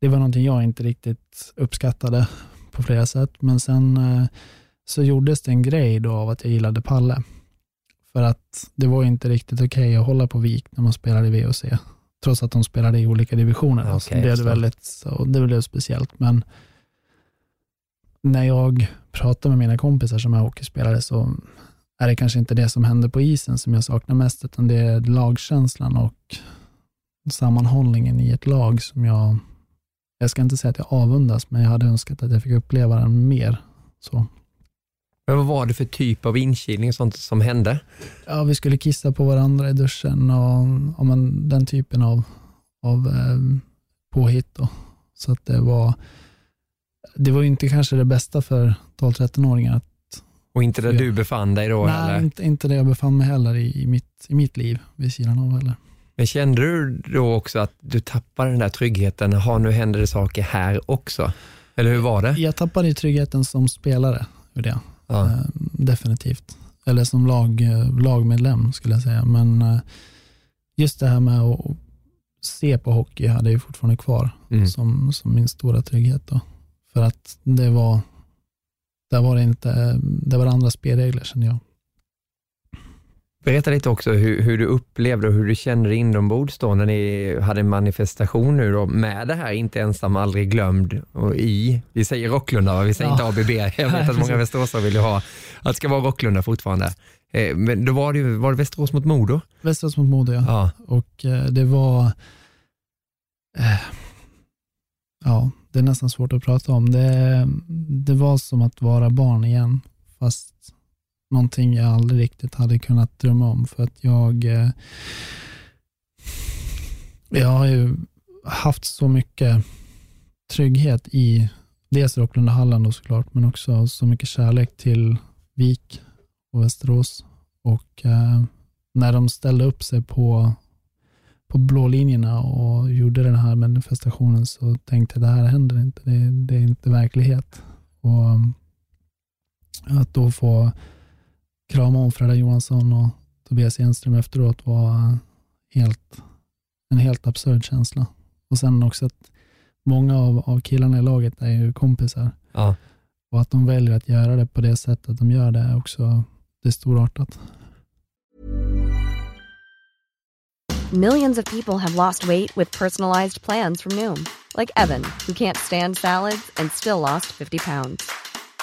det var någonting jag inte riktigt uppskattade på flera sätt. Men sen eh, så gjordes det en grej då av att jag gillade Palle. För att det var inte riktigt okej att hålla på vik när man spelade i VOC. Trots att de spelade i olika divisioner. Ja, så okej, blev jag det, förstår. väldigt, så det blev speciellt. Men när jag pratade med mina kompisar som är hockeyspelare så är det kanske inte det som händer på isen som jag saknar mest, utan det är lagkänslan och sammanhållningen i ett lag som jag, jag ska inte säga att jag avundas, men jag hade önskat att jag fick uppleva den mer. Så. Men vad var det för typ av inkilning och sånt som hände? Ja, vi skulle kissa på varandra i duschen och ja, men den typen av, av eh, påhitt. Då. Så att det var det var inte kanske det bästa för 12-13-åringar. Och inte där du befann dig då? Nej, eller? Inte, inte där jag befann mig heller i, i, mitt, i mitt liv vid sidan av heller. Men kände du då också att du tappade den där tryggheten? Ha, nu händer det saker här också. Eller hur var det? Jag tappade tryggheten som spelare, det. Ja. Eh, definitivt. Eller som lag, eh, lagmedlem skulle jag säga. Men eh, just det här med att se på hockey hade jag fortfarande kvar mm. som, som min stora trygghet. Då. För att det var, där var det inte, det var andra spelregler kände jag. Berätta lite också hur, hur, du upplevde och hur du kände dig inombords då när ni hade en manifestation nu då med det här Inte ensam, aldrig glömd och i, vi säger Rocklunda, vi säger ja. inte ABB. Jag vet att många västeråsare vill ju ha att det ska vara Rocklunda fortfarande. Eh, men då var det, var det Västerås mot Modo? Västerås mot Modo, ja. ja. Och eh, det var, eh, ja, det är nästan svårt att prata om. Det, det var som att vara barn igen, fast någonting jag aldrig riktigt hade kunnat drömma om. För att jag, eh, jag har ju haft så mycket trygghet i dels Rocklundahallen såklart, men också så mycket kärlek till Vik och Västerås. Och eh, när de ställde upp sig på på blå linjerna och gjorde den här manifestationen så tänkte jag det här händer inte. Det, det är inte verklighet. Och att då få krama om Fredrik Johansson och Tobias Enström efteråt var helt, en helt absurd känsla. Och sen också att många av, av killarna i laget är ju kompisar. Ja. Och att de väljer att göra det på det sättet de gör det är också det är storartat. Millions of people have lost weight with personalized plans from Noom. Like Evan, who can't stand salads and still lost 50 pounds.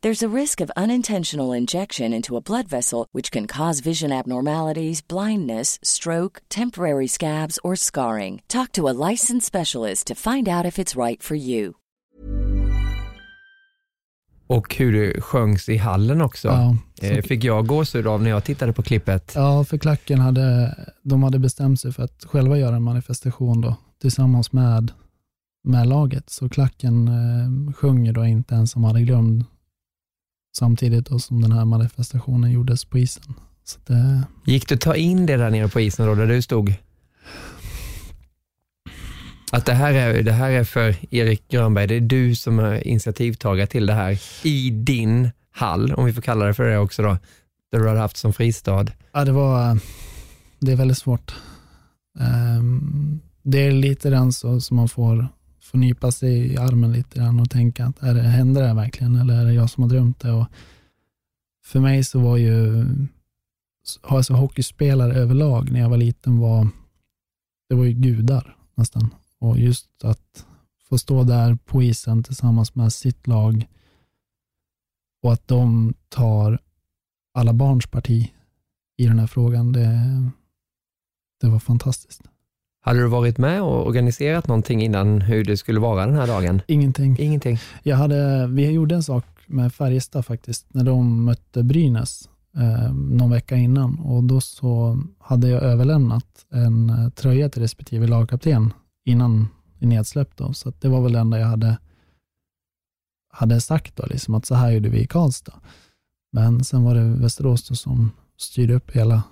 There's a risk of unintentional injection into a blood vessel, which can cause vision abnormalities, blindness, stroke, temporary scabs, or scarring. Talk to a licensed specialist to find out if it's right for you. Och hur det sjöngs i hallen också. Ja, så... Fick jag gåshud av när jag tittade på klippet. Ja, för klacken hade, de hade bestämt sig för att själva göra en manifestation då, tillsammans med, med laget. Så klacken eh, sjunger då inte ens som hade glömt samtidigt då som den här manifestationen gjordes på isen. Det... Gick du ta in det där nere på isen då, där du stod? Att det här, är, det här är för Erik Grönberg, det är du som är initiativtagare till det här i din hall, om vi får kalla det för det också då, där du har haft som fristad. Ja, det var, det är väldigt svårt. Um, det är lite den så som man får får nypa sig i armen lite grann och tänka att är det, händer det verkligen eller är det jag som har drömt det? Och för mig så var ju, alltså hockeyspelare överlag när jag var liten var, det var ju gudar nästan. Och just att få stå där på isen tillsammans med sitt lag och att de tar alla barns parti i den här frågan, det, det var fantastiskt. Hade du varit med och organiserat någonting innan hur det skulle vara den här dagen? Ingenting. Ingenting. Jag hade, vi gjorde en sak med Färjestad faktiskt, när de mötte Brynäs eh, någon vecka innan och då så hade jag överlämnat en eh, tröja till respektive lagkapten innan nedsläpp då, så det var väl det enda jag hade, hade sagt då, liksom att så här gjorde vi i Karlstad. Men sen var det Västerås som styrde upp hela,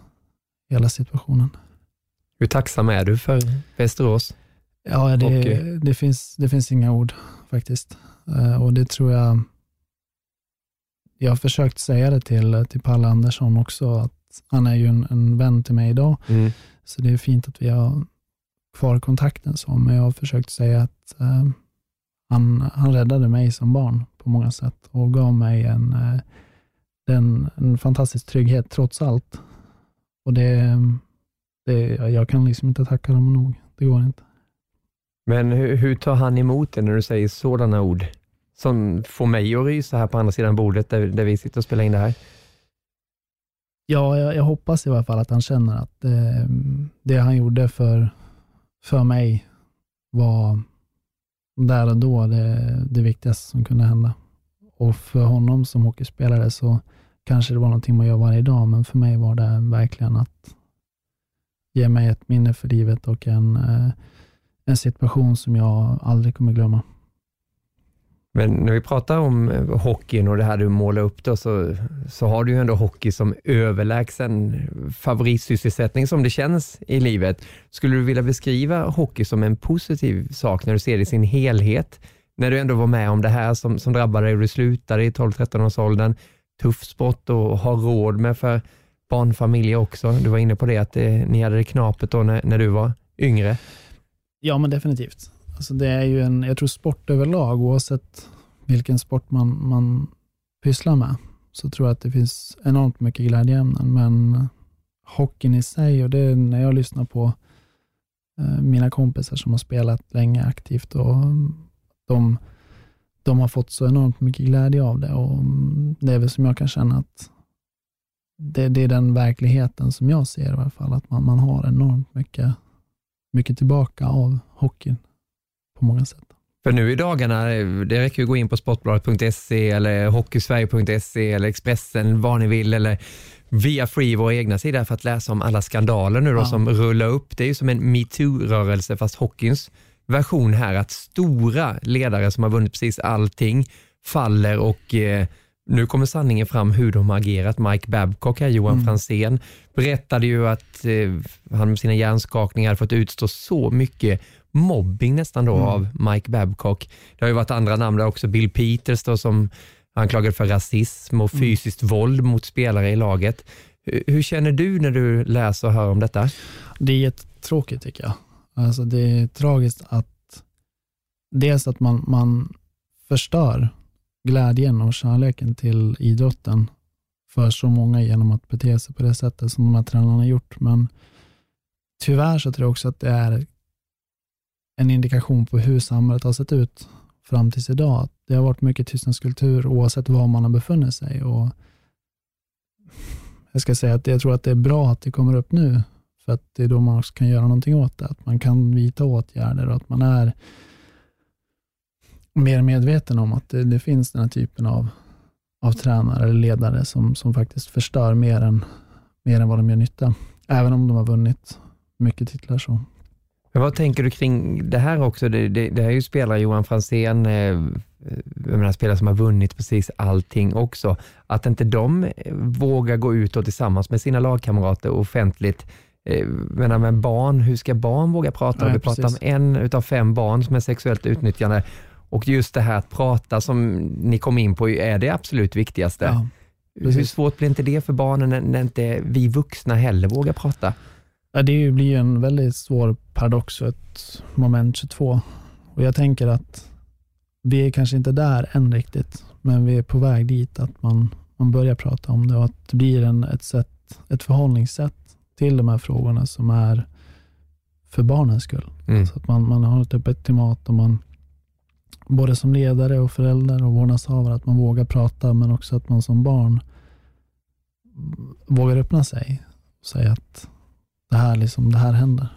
hela situationen. Hur tacksam är du för Västerås? Ja, det, Hockey. det, finns, det finns inga ord faktiskt. Eh, och det tror jag, jag har försökt säga det till, till Palle Andersson också, att han är ju en, en vän till mig idag, Mm. så det är fint att vi har kvar kontakten så, men jag har försökt säga att eh, han, han räddade mig som barn på många sätt och gav mig en, eh, en, en fantastisk trygghet trots allt. Och det, det, jag kan liksom inte tacka dem nog. Det går inte. Men hur, hur tar han emot det när du säger sådana ord? Som får mig att rysa här på andra sidan bordet där, där vi sitter och spelar in det här. Ja, jag, jag hoppas i alla fall att han känner att eh, det han gjorde för, för mig var där och då det, det viktigaste som kunde hända. Och för honom som hockeyspelare så kanske det var någonting man gör varje dag, men för mig var det verkligen att ge mig ett minne för livet och en, eh, en situation som jag aldrig kommer glömma. Men när vi pratar om eh, hockeyn och det här du målar upp då, så, så har du ju ändå hockey som överlägsen favoritsysselsättning som det känns i livet. Skulle du vilja beskriva hockey som en positiv sak när du ser det i sin helhet? När du ändå var med om det här som, som drabbade dig och du slutade i 12-13 års åldern. Tuff sport att ha råd med för barnfamiljer också. Du var inne på det att det, ni hade det knapet då när, när du var yngre. Ja, men definitivt. Alltså det är ju en, jag tror sport överlag, oavsett vilken sport man, man pysslar med, så tror jag att det finns enormt mycket glädjeämnen. Men hockeyn i sig, och det är när jag lyssnar på eh, mina kompisar som har spelat länge aktivt och de, de har fått så enormt mycket glädje av det. Och Det är väl som jag kan känna att det, det är den verkligheten som jag ser i alla fall, att man, man har enormt mycket, mycket tillbaka av hockeyn på många sätt. För nu i dagarna, det räcker ju att gå in på sportbladet.se eller hockeysverige.se eller Expressen, vad ni vill, eller via Free, vår egna sida, för att läsa om alla skandaler nu då Ja. som rullar upp. Det är ju som en metoo-rörelse, fast hockeyns version här, att stora ledare som har vunnit precis allting faller och eh, nu kommer sanningen fram hur de har agerat. Mike Babcock, här, Johan Mm. Franzén, berättade ju att eh, han med sina hjärnskakningar fått utstå så mycket mobbing nästan då Mm. av Mike Babcock. Det har ju varit andra namn där också, Bill Peters då som anklagad för rasism och Mm. fysiskt våld mot spelare i laget. Hur, hur känner du när du läser och hör om detta? Det är jättetråkigt tycker jag. Alltså det är tragiskt att dels att man, man förstör glädjen och kärleken till idrotten för så många genom att bete sig på det sättet som de här tränarna har gjort. Men tyvärr så tror jag också att det är en indikation på hur samhället har sett ut fram tills idag. Det har varit mycket tystnadskultur oavsett var man har befunnit sig. Och jag ska säga att jag tror att det är bra att det kommer upp nu, för att det är då man också kan göra någonting åt det. Att man kan vidta åtgärder och att man är mer medveten om att det, det finns den här typen av, av tränare eller ledare som, som faktiskt förstör mer än, mer än vad de gör nytta. Även om de har vunnit mycket titlar. så. Men vad tänker du kring det här också? Det, det, det här är ju spelare, Johan Franzén, eh, jag menar, spelare som har vunnit precis allting också. Att inte de eh, vågar gå ut och tillsammans med sina lagkamrater offentligt eh, menar med barn, hur ska barn våga prata? Nej, Vi pratar om en utav fem barn som är sexuellt utnyttjande och just det här att prata som ni kom in på är det absolut viktigaste. Ja, hur svårt blir inte det för barnen när, när inte vi vuxna heller vågar prata? Ja, det blir ju en väldigt svår paradox och ett moment 22. Och jag tänker att vi är kanske inte där än riktigt, men vi är på väg dit att man, man börjar prata om det och att det blir en, ett, sätt, ett förhållningssätt till de här frågorna som är för barnens skull. Mm. Så att man, man har ett öppet klimat och man både som ledare och förälder och vårdnadshavare, att man vågar prata men också att man som barn vågar öppna sig och säga att det här, liksom, det här händer.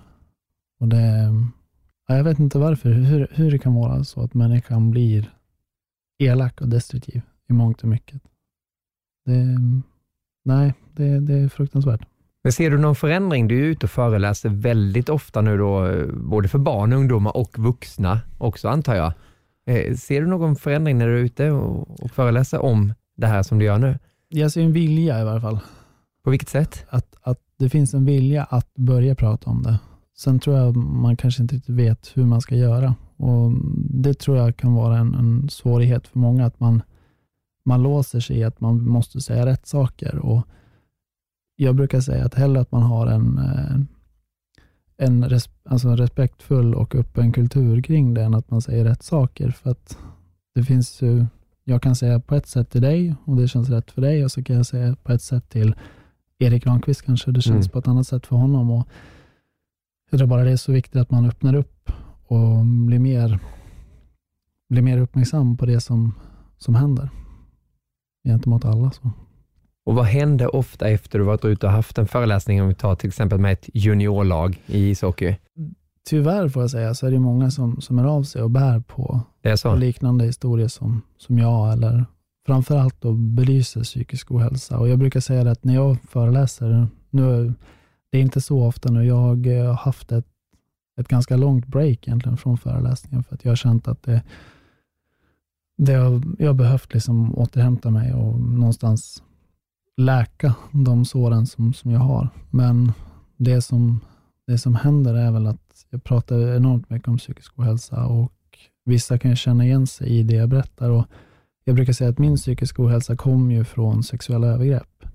Och det, jag vet inte varför, hur, hur det kan vara så att människan blir elak och destruktiv i mångt och mycket. Det, nej, det, det är fruktansvärt. Men ser du någon förändring? Du är ute och föreläser väldigt ofta nu då, eh, både för barn, ungdomar och vuxna också antar jag. Eh, ser du någon förändring när du är ute och föreläser om det här som du gör nu? Jag ser en vilja i varje fall. På vilket sätt? Att, att det finns en vilja att börja prata om det. Sen tror jag man kanske inte riktigt vet hur man ska göra. Och Det tror jag kan vara en, en svårighet för många, att man, man låser sig i att man måste säga rätt saker. Och jag brukar säga att hellre att man har en, eh, en res, alltså respektfull och öppen kultur kring det, än att man säger rätt saker. För att det finns ju, jag kan säga på ett sätt till dig och det känns rätt för dig och så kan jag säga på ett sätt till Erik Granqvist kanske, det känns mm. på ett annat sätt för honom. Och jag tror bara det är så viktigt att man öppnar upp och blir mer, blir mer uppmärksam på det som, som händer gentemot alla. Så. Och vad händer ofta efter du varit ute och haft en föreläsning, om vi tar till exempel med ett juniorlag i ishockey? Tyvärr får jag säga, så är det många som, som är av sig och bär på, på liknande historier som, som jag, eller framförallt då belyser psykisk ohälsa. Och jag brukar säga att när jag föreläser, nu, det är inte så ofta nu, jag har haft ett, ett ganska långt break egentligen från föreläsningen, för att jag har känt att det, det har, jag har behövt liksom återhämta mig och någonstans läka de såren som, som jag har. Men det som, det som händer är väl att jag pratar enormt mycket om psykisk ohälsa och vissa kan känna igen sig i det jag berättar. Och jag brukar säga att min psykiska ohälsa kommer ju från sexuella övergrepp.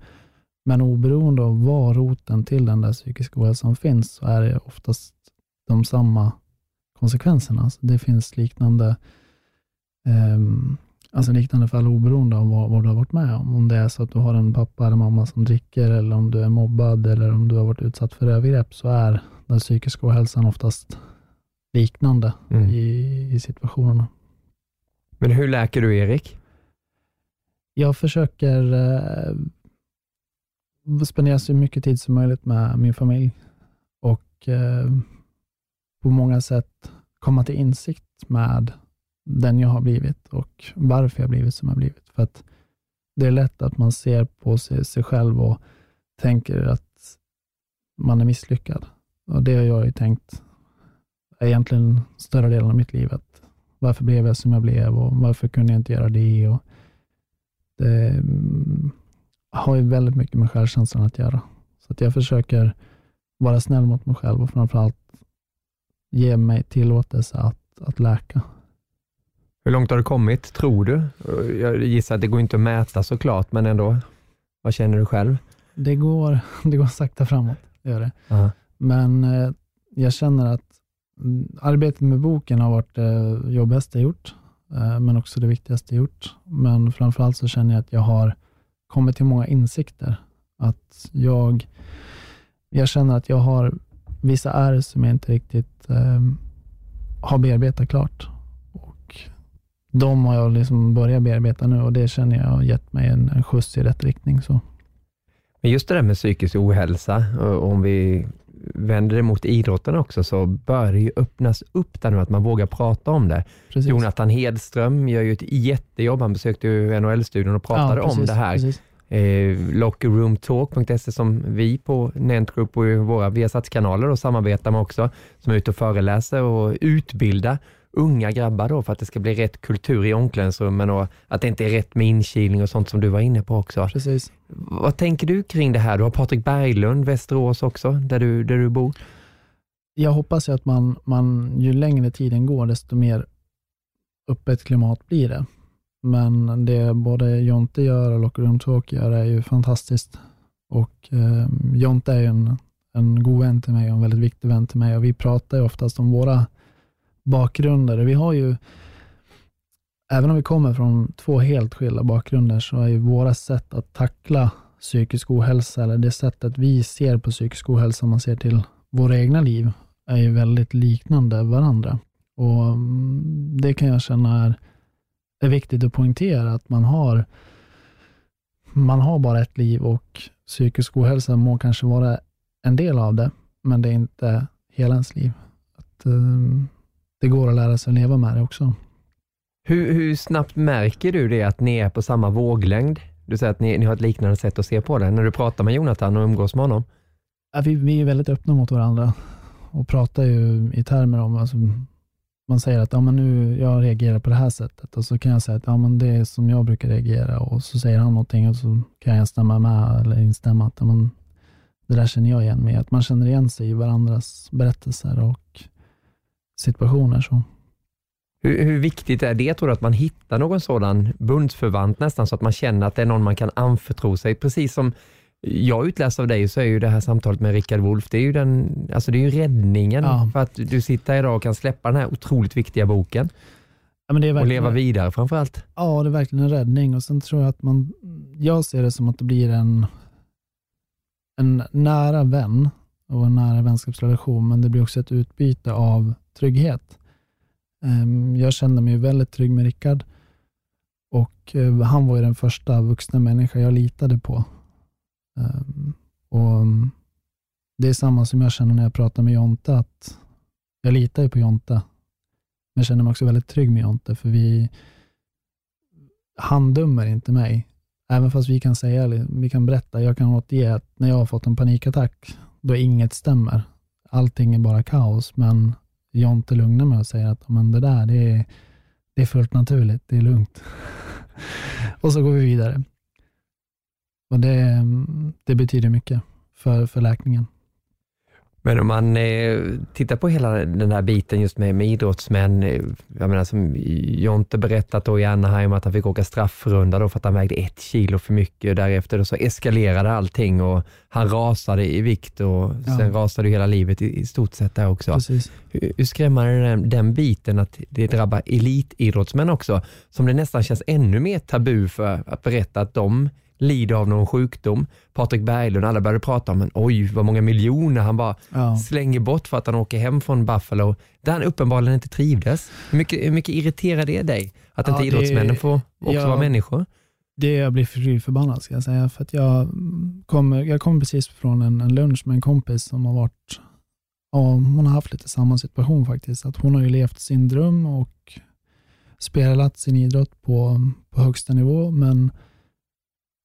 Men oberoende av var roten till den där psykiska ohälsan finns, så är det oftast de samma konsekvenserna. Så det finns liknande um, Alltså liknande fall oberoende av vad, vad, du har varit med om. Om det är så att du har en pappa eller mamma som dricker eller om du är mobbad eller om du har varit utsatt för övergrepp så är den psykiska ohälsan oftast liknande mm. i, i situationerna. Men hur läker du Erik? Jag försöker eh, spendera så mycket tid som möjligt med min familj och eh, på många sätt komma till insikt med den jag har blivit och varför jag blivit som jag blivit. För att det är lätt att man ser på sig, sig själv och tänker att man är misslyckad. Och det har jag ju tänkt egentligen större delen av mitt liv. Att varför blev jag som jag blev och varför kunde jag inte göra det? Och det mm, har ju väldigt mycket med självkänslan att göra. Så att jag försöker vara snäll mot mig själv och framförallt ge mig tillåtelse att, att läka. Hur långt har du kommit, tror du? Jag gissar att det går inte att mäta såklart, men ändå. Vad känner du själv? Det går, det går sakta framåt, gör det. Uh-huh. Men eh, jag känner att mm, arbetet med boken har varit det jobbigaste jag gjort, eh, men också det viktigaste jag gjort. Men framförallt så känner jag att jag har kommit till många insikter. Att jag, jag känner att jag har vissa ärr som jag inte riktigt eh, har bearbetat klart de har jag liksom börjat bearbeta nu och det känner jag har gett mig en, en skjuts i rätt riktning. Så. Men just det där med psykisk ohälsa, om vi vänder det mot idrotten också, så bör det ju öppnas upp där nu, att man vågar prata om det. Precis. Jonathan Hedström gör ju ett jättejobb. Han besökte ju NHL-studion och pratade ja, precis, om det här. Eh, Lockerroomtalk.se som vi på Nent Group och våra Viasat-kanaler samarbetar med också, som är ute och föreläser och utbildar unga grabbar då för att det ska bli rätt kultur i omklädningsrummen och att det inte är rätt med inkilning och sånt som du var inne på också. Precis. Vad tänker du kring det här? Du har Patrik Berglund, Västerås också, där du, där du bor. Jag hoppas ju att man, man, ju längre tiden går, desto mer öppet klimat blir det. Men det både Jonte gör och Locker Room Talk gör är ju fantastiskt. Och eh, Jonte är ju en, en god vän till mig och en väldigt viktig vän till mig och vi pratar ju oftast om våra bakgrunder. Vi har ju, även om vi kommer från två helt skilda bakgrunder, så är ju våra sätt att tackla psykisk ohälsa, eller det sättet vi ser på psykisk ohälsa, om man ser till våra egna liv, är ju väldigt liknande varandra. Och mm, Det kan jag känna är, är viktigt att poängtera, att man har, man har bara ett liv och psykisk ohälsa må kanske vara en del av det, men det är inte hela ens liv. att eh, det går att lära sig att leva med det också. Hur, hur snabbt märker du det att ni är på samma våglängd? Du säger att ni, ni har ett liknande sätt att se på det. När du pratar med Jonathan och umgås med honom? Ja, vi, vi är väldigt öppna mot varandra och pratar ju i termer om, alltså, man säger att ja, men nu, jag reagerar på det här sättet och så kan jag säga att ja, men det är som jag brukar reagera och så säger han någonting och så kan jag stämma med eller instämma att ja, men, det där känner jag igen mig Att man känner igen sig i varandras berättelser och situationer. Så. Hur, hur, viktigt är det, tror du, att man hittar någon sådan bundsförvant nästan, så att man känner att det är någon man kan anförtro sig? Precis som jag utläser av dig så är ju det här samtalet med Rickard Wolff, det är ju, den, alltså det är ju räddningen ja. för att du sitter idag och kan släppa den här otroligt viktiga boken. Ja, och leva vidare framför allt. Ja, det är verkligen en räddning och sen tror jag att man, jag ser det som att det blir en, en nära vän och en nära vänskapsrelation, men det blir också ett utbyte av trygghet. Ehm, jag kände mig väldigt trygg med Rickard och eh, han var ju den första vuxna människa jag litade på. Ehm, och Det är samma som jag känner när jag pratar med Jonte, att jag litar ju på Jonte. Men jag känner mig också väldigt trygg med Jonte, för vi, han dömer inte mig. Även fast vi kan säga, vi kan berätta, jag kan återge att när jag har fått en panikattack, då inget stämmer. Allting är bara kaos, men Jonte lugnar mig och säger att men det där, det är, det är fullt naturligt, det är lugnt. och så går vi vidare. Och det, mm, det betyder mycket för, för läkningen. Men om man eh, tittar på hela den här biten just med, med idrottsmän, eh, jag menar som Jonte berättat då i Anaheim att han fick åka straffrunda då för att han vägde ett kilo för mycket. Därefter så eskalerade allting och han rasade i vikt och ja. sen rasade hela livet i, i stort sett där också. Hur, hur skrämmande är den, den biten att det drabbar elitidrottsmän också, som det nästan känns ännu mer tabu för att berätta att de lider av någon sjukdom. Patrik Berglund, alla började prata om, men oj vad många miljoner han bara ja. slänger bort för att han åker hem från Buffalo, där han uppenbarligen inte trivdes. Hur mycket, hur mycket irriterar det dig? Att inte ja, idrottsmännen får också ja, vara människor? Det jag blir förbannad ska jag säga, för att jag kommer, jag kommer precis från en, en lunch med en kompis som har varit, ja, hon har haft lite samma situation faktiskt, att hon har ju levt sin dröm och spelat sin idrott på, på högsta nivå, men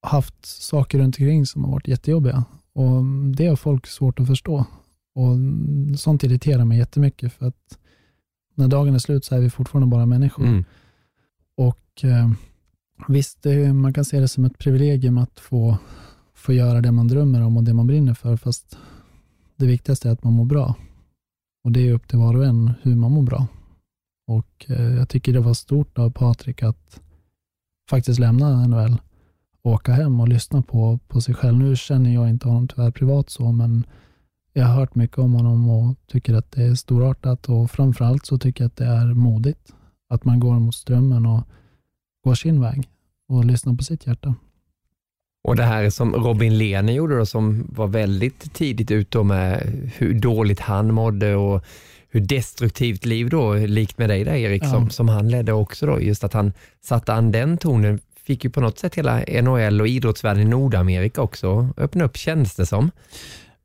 haft saker runt omkring som har varit jättejobbiga. Och det har folk svårt att förstå. Och Sånt irriterar mig jättemycket för att när dagen är slut så är vi fortfarande bara människor. Mm. Och eh, Visst, det, man kan se det som ett privilegium att få, få göra det man drömmer om och det man brinner för, fast det viktigaste är att man mår bra. Och Det är upp till var och en hur man mår bra. Och eh, Jag tycker det var stort av Patrik att faktiskt lämna NHL åka hem och lyssna på, på sig själv. Nu känner jag inte honom tyvärr privat så, men jag har hört mycket om honom och tycker att det är storartat och framförallt så tycker jag att det är modigt. Att man går mot strömmen och går sin väg och lyssnar på sitt hjärta. Och det här som Robin Lehner gjorde då, som var väldigt tidigt ute med hur dåligt han mådde och hur destruktivt liv då, likt med dig där Erik, ja. som, som han ledde också då, just att han satte an den tonen fick ju på något sätt hela NHL och idrottsvärlden i Nordamerika också öppna upp känns det som.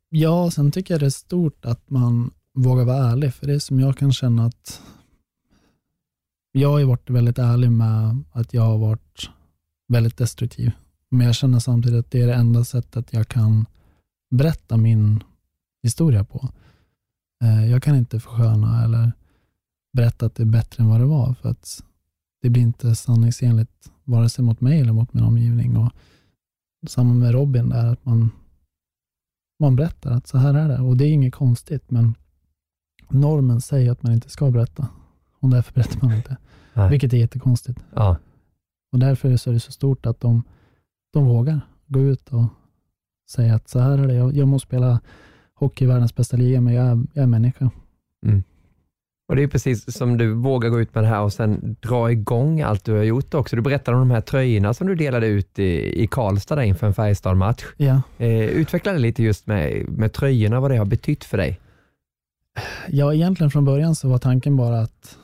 Ja, sen tycker jag det är stort att man vågar vara ärlig, för det är som jag kan känna att jag har varit väldigt ärlig med att jag har varit väldigt destruktiv, men jag känner samtidigt att det är det enda sättet jag kan berätta min historia på. Eh, jag kan inte försköna eller berätta att det är bättre än vad det var, för att det blir inte sanningsenligt vare sig mot mig eller mot min omgivning. Och samma med Robin, där att man, man berättar att så här är det. Och det är inget konstigt, men normen säger att man inte ska berätta. Och därför berättar man inte. Nej. Vilket är jättekonstigt. Ja. Och därför är det så stort att de, de vågar gå ut och säga att så här är det. Jag, jag måste spela hockey i världens bästa liga, men jag är, jag är människa. Mm. Och Det är precis som du vågar gå ut med det här och sen dra igång allt du har gjort också. Du berättade om de här tröjorna som du delade ut i, i Karlstad inför en Färjestad-match. Ja. Eh, utveckla det lite just med, med tröjorna, vad det har betytt för dig. Ja, egentligen från början så var tanken bara att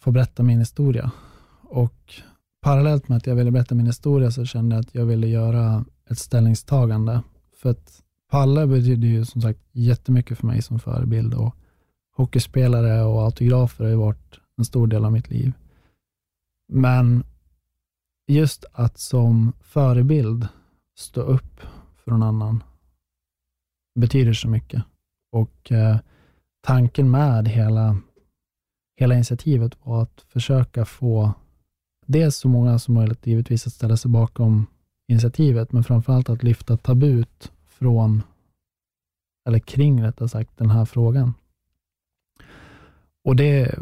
få berätta min historia. Och parallellt med att jag ville berätta min historia så kände jag att jag ville göra ett ställningstagande. För att Palle betyder ju som sagt jättemycket för mig som förebild och hockeyspelare och autografer har ju varit en stor del av mitt liv. Men just att som förebild stå upp för någon annan betyder så mycket. Och eh, tanken med hela, hela initiativet var att försöka få dels så många som möjligt givetvis att ställa sig bakom initiativet, men framförallt att lyfta tabut från, eller kring rättare sagt, den här frågan. Och det,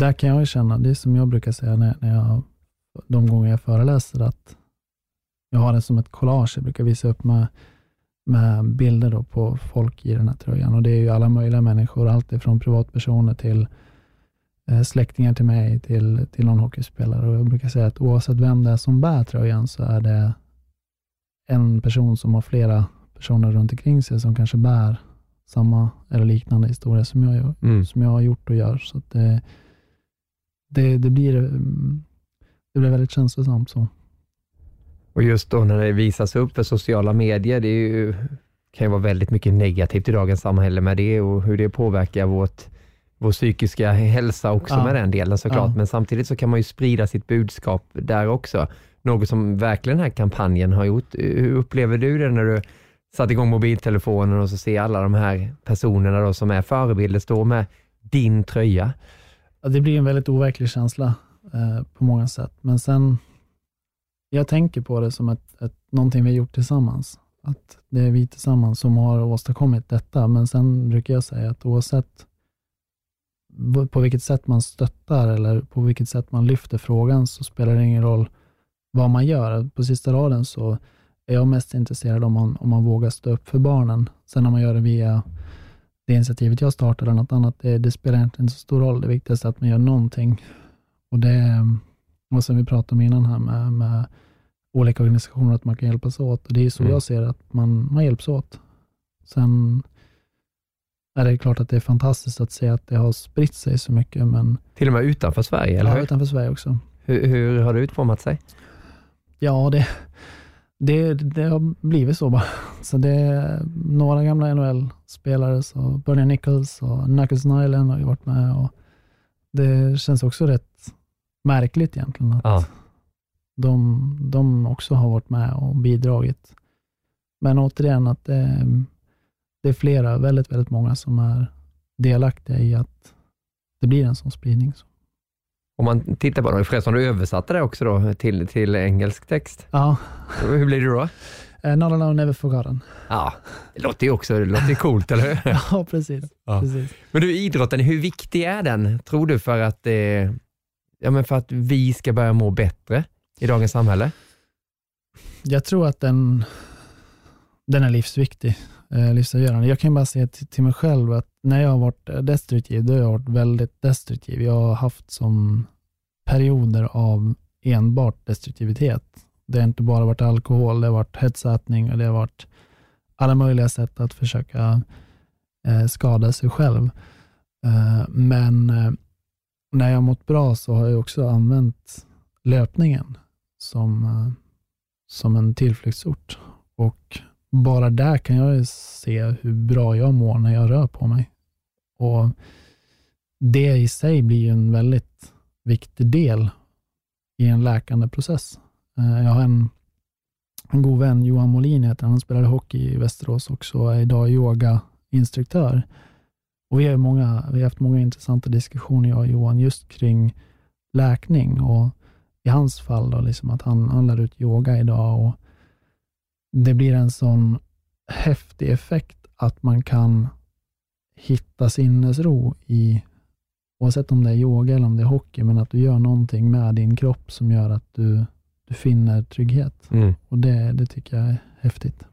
där kan jag känna, det är som jag brukar säga när, när jag, de gånger jag föreläser, att jag har det som ett collage. Jag brukar visa upp med, med bilder då på folk i den här tröjan. Och Det är ju alla möjliga människor, allt ifrån privatpersoner till eh, släktingar till mig, till, till någon hockeyspelare. Och jag brukar säga att oavsett vem det är som bär tröjan, så är det en person som har flera personer runt omkring sig som kanske bär samma eller liknande historia som jag, mm. som jag har gjort och gör. Så det, det, det, blir, det blir väldigt känslosamt. Så. Och just då när det visas upp för sociala medier, det ju, kan ju vara väldigt mycket negativt i dagens samhälle med det och hur det påverkar vårt, vår psykiska hälsa också ja. med den delen såklart. Ja. Men samtidigt så kan man ju sprida sitt budskap där också. Något som verkligen den här kampanjen har gjort. Hur upplever du det när du satt igång mobiltelefonen och så ser alla de här personerna då som är förebilder stå med din tröja? Ja, det blir en väldigt overklig känsla eh, på många sätt. Men sen, jag tänker på det som ett, ett, någonting vi har gjort tillsammans. Att det är vi tillsammans som har åstadkommit detta. Men sen brukar jag säga att oavsett på vilket sätt man stöttar eller på vilket sätt man lyfter frågan så spelar det ingen roll vad man gör. På sista raden så är jag mest intresserad om man, om man vågar stå upp för barnen. Sen när man gör det via det initiativet jag startade eller något annat, det, det spelar egentligen inte så stor roll. Det viktigaste är att man gör någonting. Och det, och som vi pratade om innan här med, med olika organisationer, att man kan hjälpas åt. Och det är så mm. jag ser att man, man hjälps åt. Sen är det klart att det är fantastiskt att se att det har spritt sig så mycket. Men, Till och med utanför Sverige, eller ja, utanför Sverige också. Hur, hur har det utformat sig? Ja, det, det, det har blivit så bara. Så det är några gamla NHL-spelare, så Bernie Nichols och Knuckles Nyland har ju varit med. Och det känns också rätt märkligt egentligen att ja. de, de också har varit med och bidragit. Men återigen att det, det är flera, väldigt, väldigt många som är delaktiga i att det blir en sån spridning. Om man tittar på det, förresten du översatte det också då till, till engelsk text. Ja. Hur blir det då? Uh, not alone, never forgotten. Ja, det låter ju också det låter coolt, eller hur? ja, precis, ja. precis. Men du, idrotten, hur viktig är den, tror du, för att, eh, ja, men för att vi ska börja må bättre i dagens samhälle? Jag tror att den, den är livsviktig, eh, livsavgörande. Jag kan bara säga till, till mig själv att när jag har varit eh, destruktiv, då har jag varit väldigt destruktiv. Jag har haft som perioder av enbart destruktivitet. Det har inte bara varit alkohol, det har varit hetsätning och det har varit alla möjliga sätt att försöka eh, skada sig själv. Eh, men eh, när jag har mått bra så har jag också använt löpningen som, eh, som en tillflyktsort. Och bara där kan jag se hur bra jag mår när jag rör på mig. Och Det i sig blir en väldigt viktig del i en läkande process. Eh, jag har en, en god vän, Johan Molin heter han, spelade hockey i Västerås också och är idag yogainstruktör. Och vi, har många, vi har haft många intressanta diskussioner, jag och Johan, just kring läkning och i hans fall då, liksom att han, han lär ut yoga idag och det blir en sån häftig effekt att man kan hitta sinnesro i, oavsett om det är yoga eller om det är hockey, men att du gör någonting med din kropp som gör att du, du finner trygghet. Mm. Och det, det tycker jag är häftigt.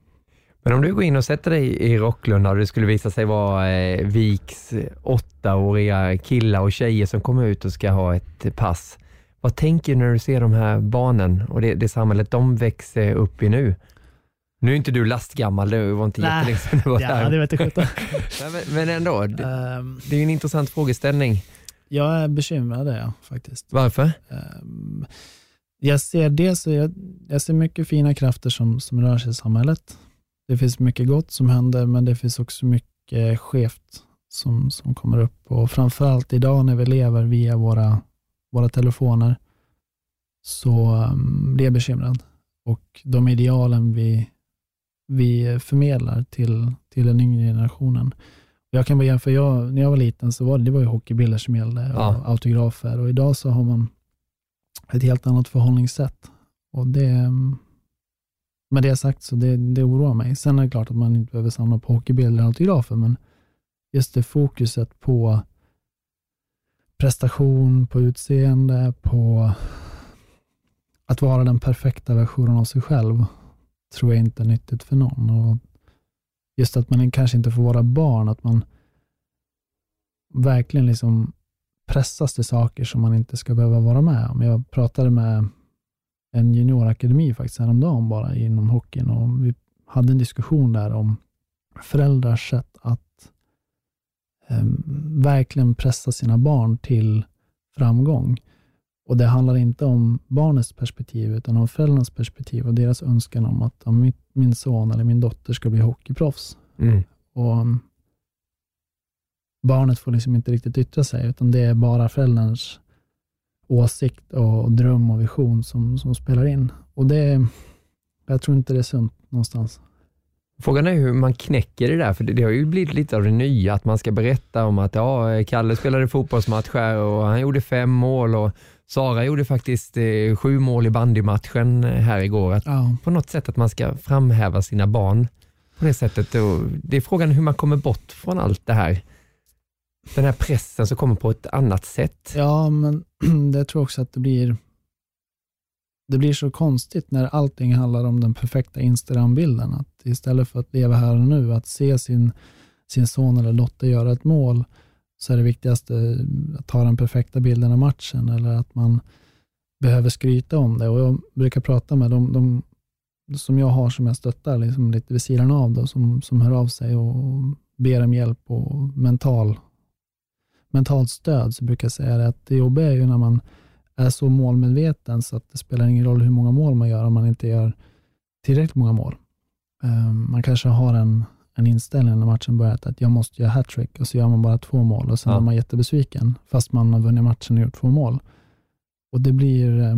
Men om du går in och sätter dig i Rocklunda och det skulle visa sig vara eh, Viks åttaåriga killar och tjejer som kommer ut och ska ha ett pass. Vad tänker du när du ser de här barnen och det, det samhället de växer upp i nu? Nu är inte du lastgammal, det var inte jättelänge sedan du var ja, där. det vet jag Men ändå, det, um, det är en intressant frågeställning. Jag är bekymrad är jag faktiskt. Varför? Um, jag ser dels jag, jag ser mycket fina krafter som, som rör sig i samhället. Det finns mycket gott som händer, men det finns också mycket skevt som, som kommer upp. Och framförallt idag när vi lever via våra, våra telefoner så um, blir jag bekymrad. Och de idealen vi, vi förmedlar till, till den yngre generationen. Jag kan bara jämföra, jag, när jag var liten så var det, det var ju hockeybilder som gällde och Ja. autografer och idag så har man ett helt annat förhållningssätt. Och det, med det sagt så det, det oroar mig. Sen är det klart att man inte behöver samla på hockeybilder och autografer, men just det fokuset på prestation, på utseende, på att vara den perfekta versionen av sig själv tror jag inte är nyttigt för någon. Och just att man kanske inte får vara barn, att man verkligen liksom pressas till saker som man inte ska behöva vara med om. Jag pratade med en juniorakademi faktiskt häromdagen bara inom hockeyn och vi hade en diskussion där om föräldrars sätt att eh, verkligen pressa sina barn till framgång. Och Det handlar inte om barnets perspektiv utan om föräldrarnas perspektiv och deras önskan om att ja, min, son eller min dotter ska bli hockeyproffs. Mm. Och um, barnet får liksom inte riktigt yttra sig, utan det är bara förälderns åsikt och dröm och vision som, som spelar in. Och det, jag tror inte det är sunt någonstans. Frågan är hur man knäcker det där, för det, det har ju blivit lite av det nya, att man ska berätta om att ja, Kalle spelade fotbollsmatch här och han gjorde fem mål och Sara gjorde faktiskt eh, sju mål i bandymatchen eh, här igår. Att Ja. på något sätt att man ska framhäva sina barn på det sättet. Och det är frågan hur man kommer bort från allt det här. Den här pressen som kommer på ett annat sätt. Ja, men det tror jag också att det blir det blir så konstigt när allting handlar om den perfekta Instagram-bilden. Att istället för att leva här och nu, att se sin, sin son eller dotter göra ett mål, så är det viktigaste eh, att ta den perfekta bilden av matchen eller att man behöver skryta om det. Och jag brukar prata med de, de som jag har som jag stöttar liksom lite vid sidan av, då, som, som hör av sig och ber om hjälp och mental mentalt stöd så brukar jag säga det att det jobbiga är ju när man är så målmedveten så att det spelar ingen roll hur många mål man gör om man inte gör tillräckligt många mål. Ehm, man kanske har en, en inställning när matchen börjar att jag måste göra hattrick och så gör man bara två mål och sen Ja. är man jättebesviken fast man har vunnit matchen och gjort två mål. Och det blir eh,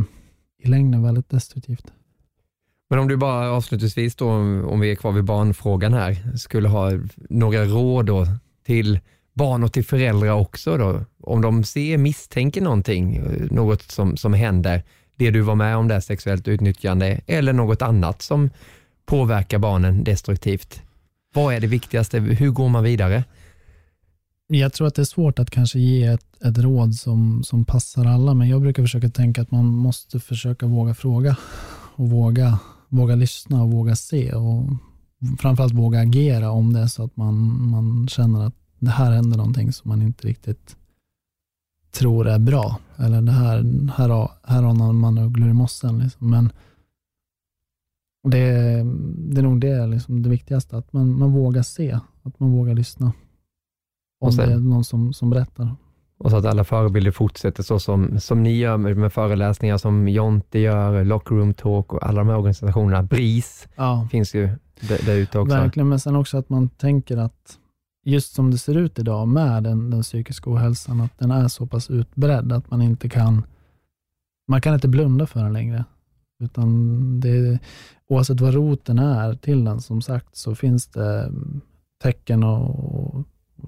i längden väldigt destruktivt. Men om du bara avslutningsvis då, om om vi är kvar vid barnfrågan här, skulle ha några råd då till barn och till föräldrar också då, om de ser, misstänker någonting, eh, något som, som händer, det du var med om där, sexuellt utnyttjande, eller något annat som påverkar barnen destruktivt. Vad är det viktigaste? Hur går man vidare? Jag tror att det är svårt att kanske ge ett, ett råd som, som passar alla, men jag brukar försöka tänka att man måste försöka våga fråga och våga, våga lyssna och våga se och framförallt våga agera om det är så att man, man känner att det här händer någonting som man inte riktigt tror är bra. Eller det här, här, har, här har man ugglor i mossen. Liksom. Men det, det är nog det, liksom, det viktigaste, att man, man vågar se, att man vågar lyssna. Om sen- det är någon som, som berättar. Och så att alla förebilder fortsätter så som, som ni gör med, med föreläsningar som Jonte gör, Locker Room Talk och alla de här organisationerna. BRIS Ja, finns ju där, där ute också. verkligen. Men sen också att man tänker att just som det ser ut idag med den, den psykiska ohälsan, att den är så pass utbredd att man inte kan, man kan inte blunda för den längre. Utan det, oavsett vad roten är till den, som sagt, så finns det tecken och,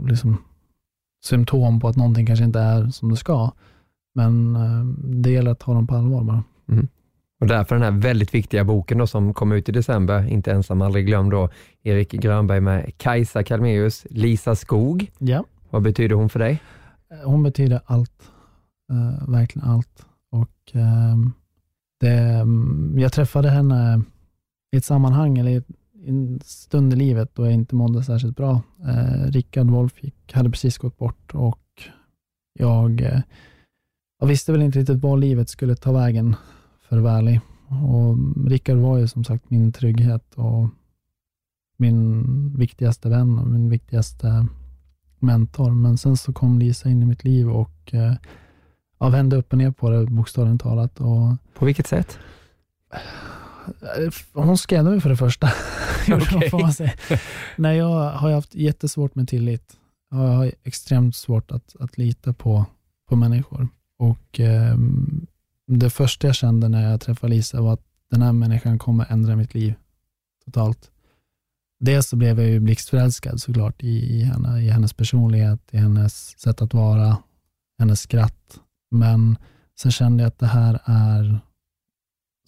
liksom symptom på att någonting kanske inte är som det ska. Men eh, det gäller att ta dem på allvar bara. Och därför den här väldigt viktiga boken då som kom ut i december, Inte ensam, aldrig glömd då, Erik Grönberg med Kajsa Kalmeus, Lisa Skog. Ja. Vad betyder hon för dig? Hon betyder allt. Eh, verkligen allt. Och ehm, det, mm, Jag träffade henne i ett sammanhang, eller i en stund i livet då jag inte mådde särskilt bra. Eh, Rickard Wolff gick, hade precis gått bort och jag, eh, jag visste väl inte riktigt var livet skulle ta vägen, för att vara ärlig. Och Rickard var ju som sagt min trygghet och min viktigaste vän och min viktigaste mentor. Men sen så kom Lisa in i mitt liv och eh, jag vände upp och ner på det bokstavligt talat. Och, På vilket sätt? Eh, hon skrämde mig för det första. Säga. Nej, jag har haft jättesvårt med tillit. jag har extremt svårt att, att lita på, på människor. Och eh, Det första jag kände när jag träffade Lisa var att den här människan kommer ändra mitt liv totalt. Dels så blev jag ju blixtförälskad såklart i, i, henne, i hennes personlighet, i hennes sätt att vara, hennes skratt. Men sen kände jag att det här är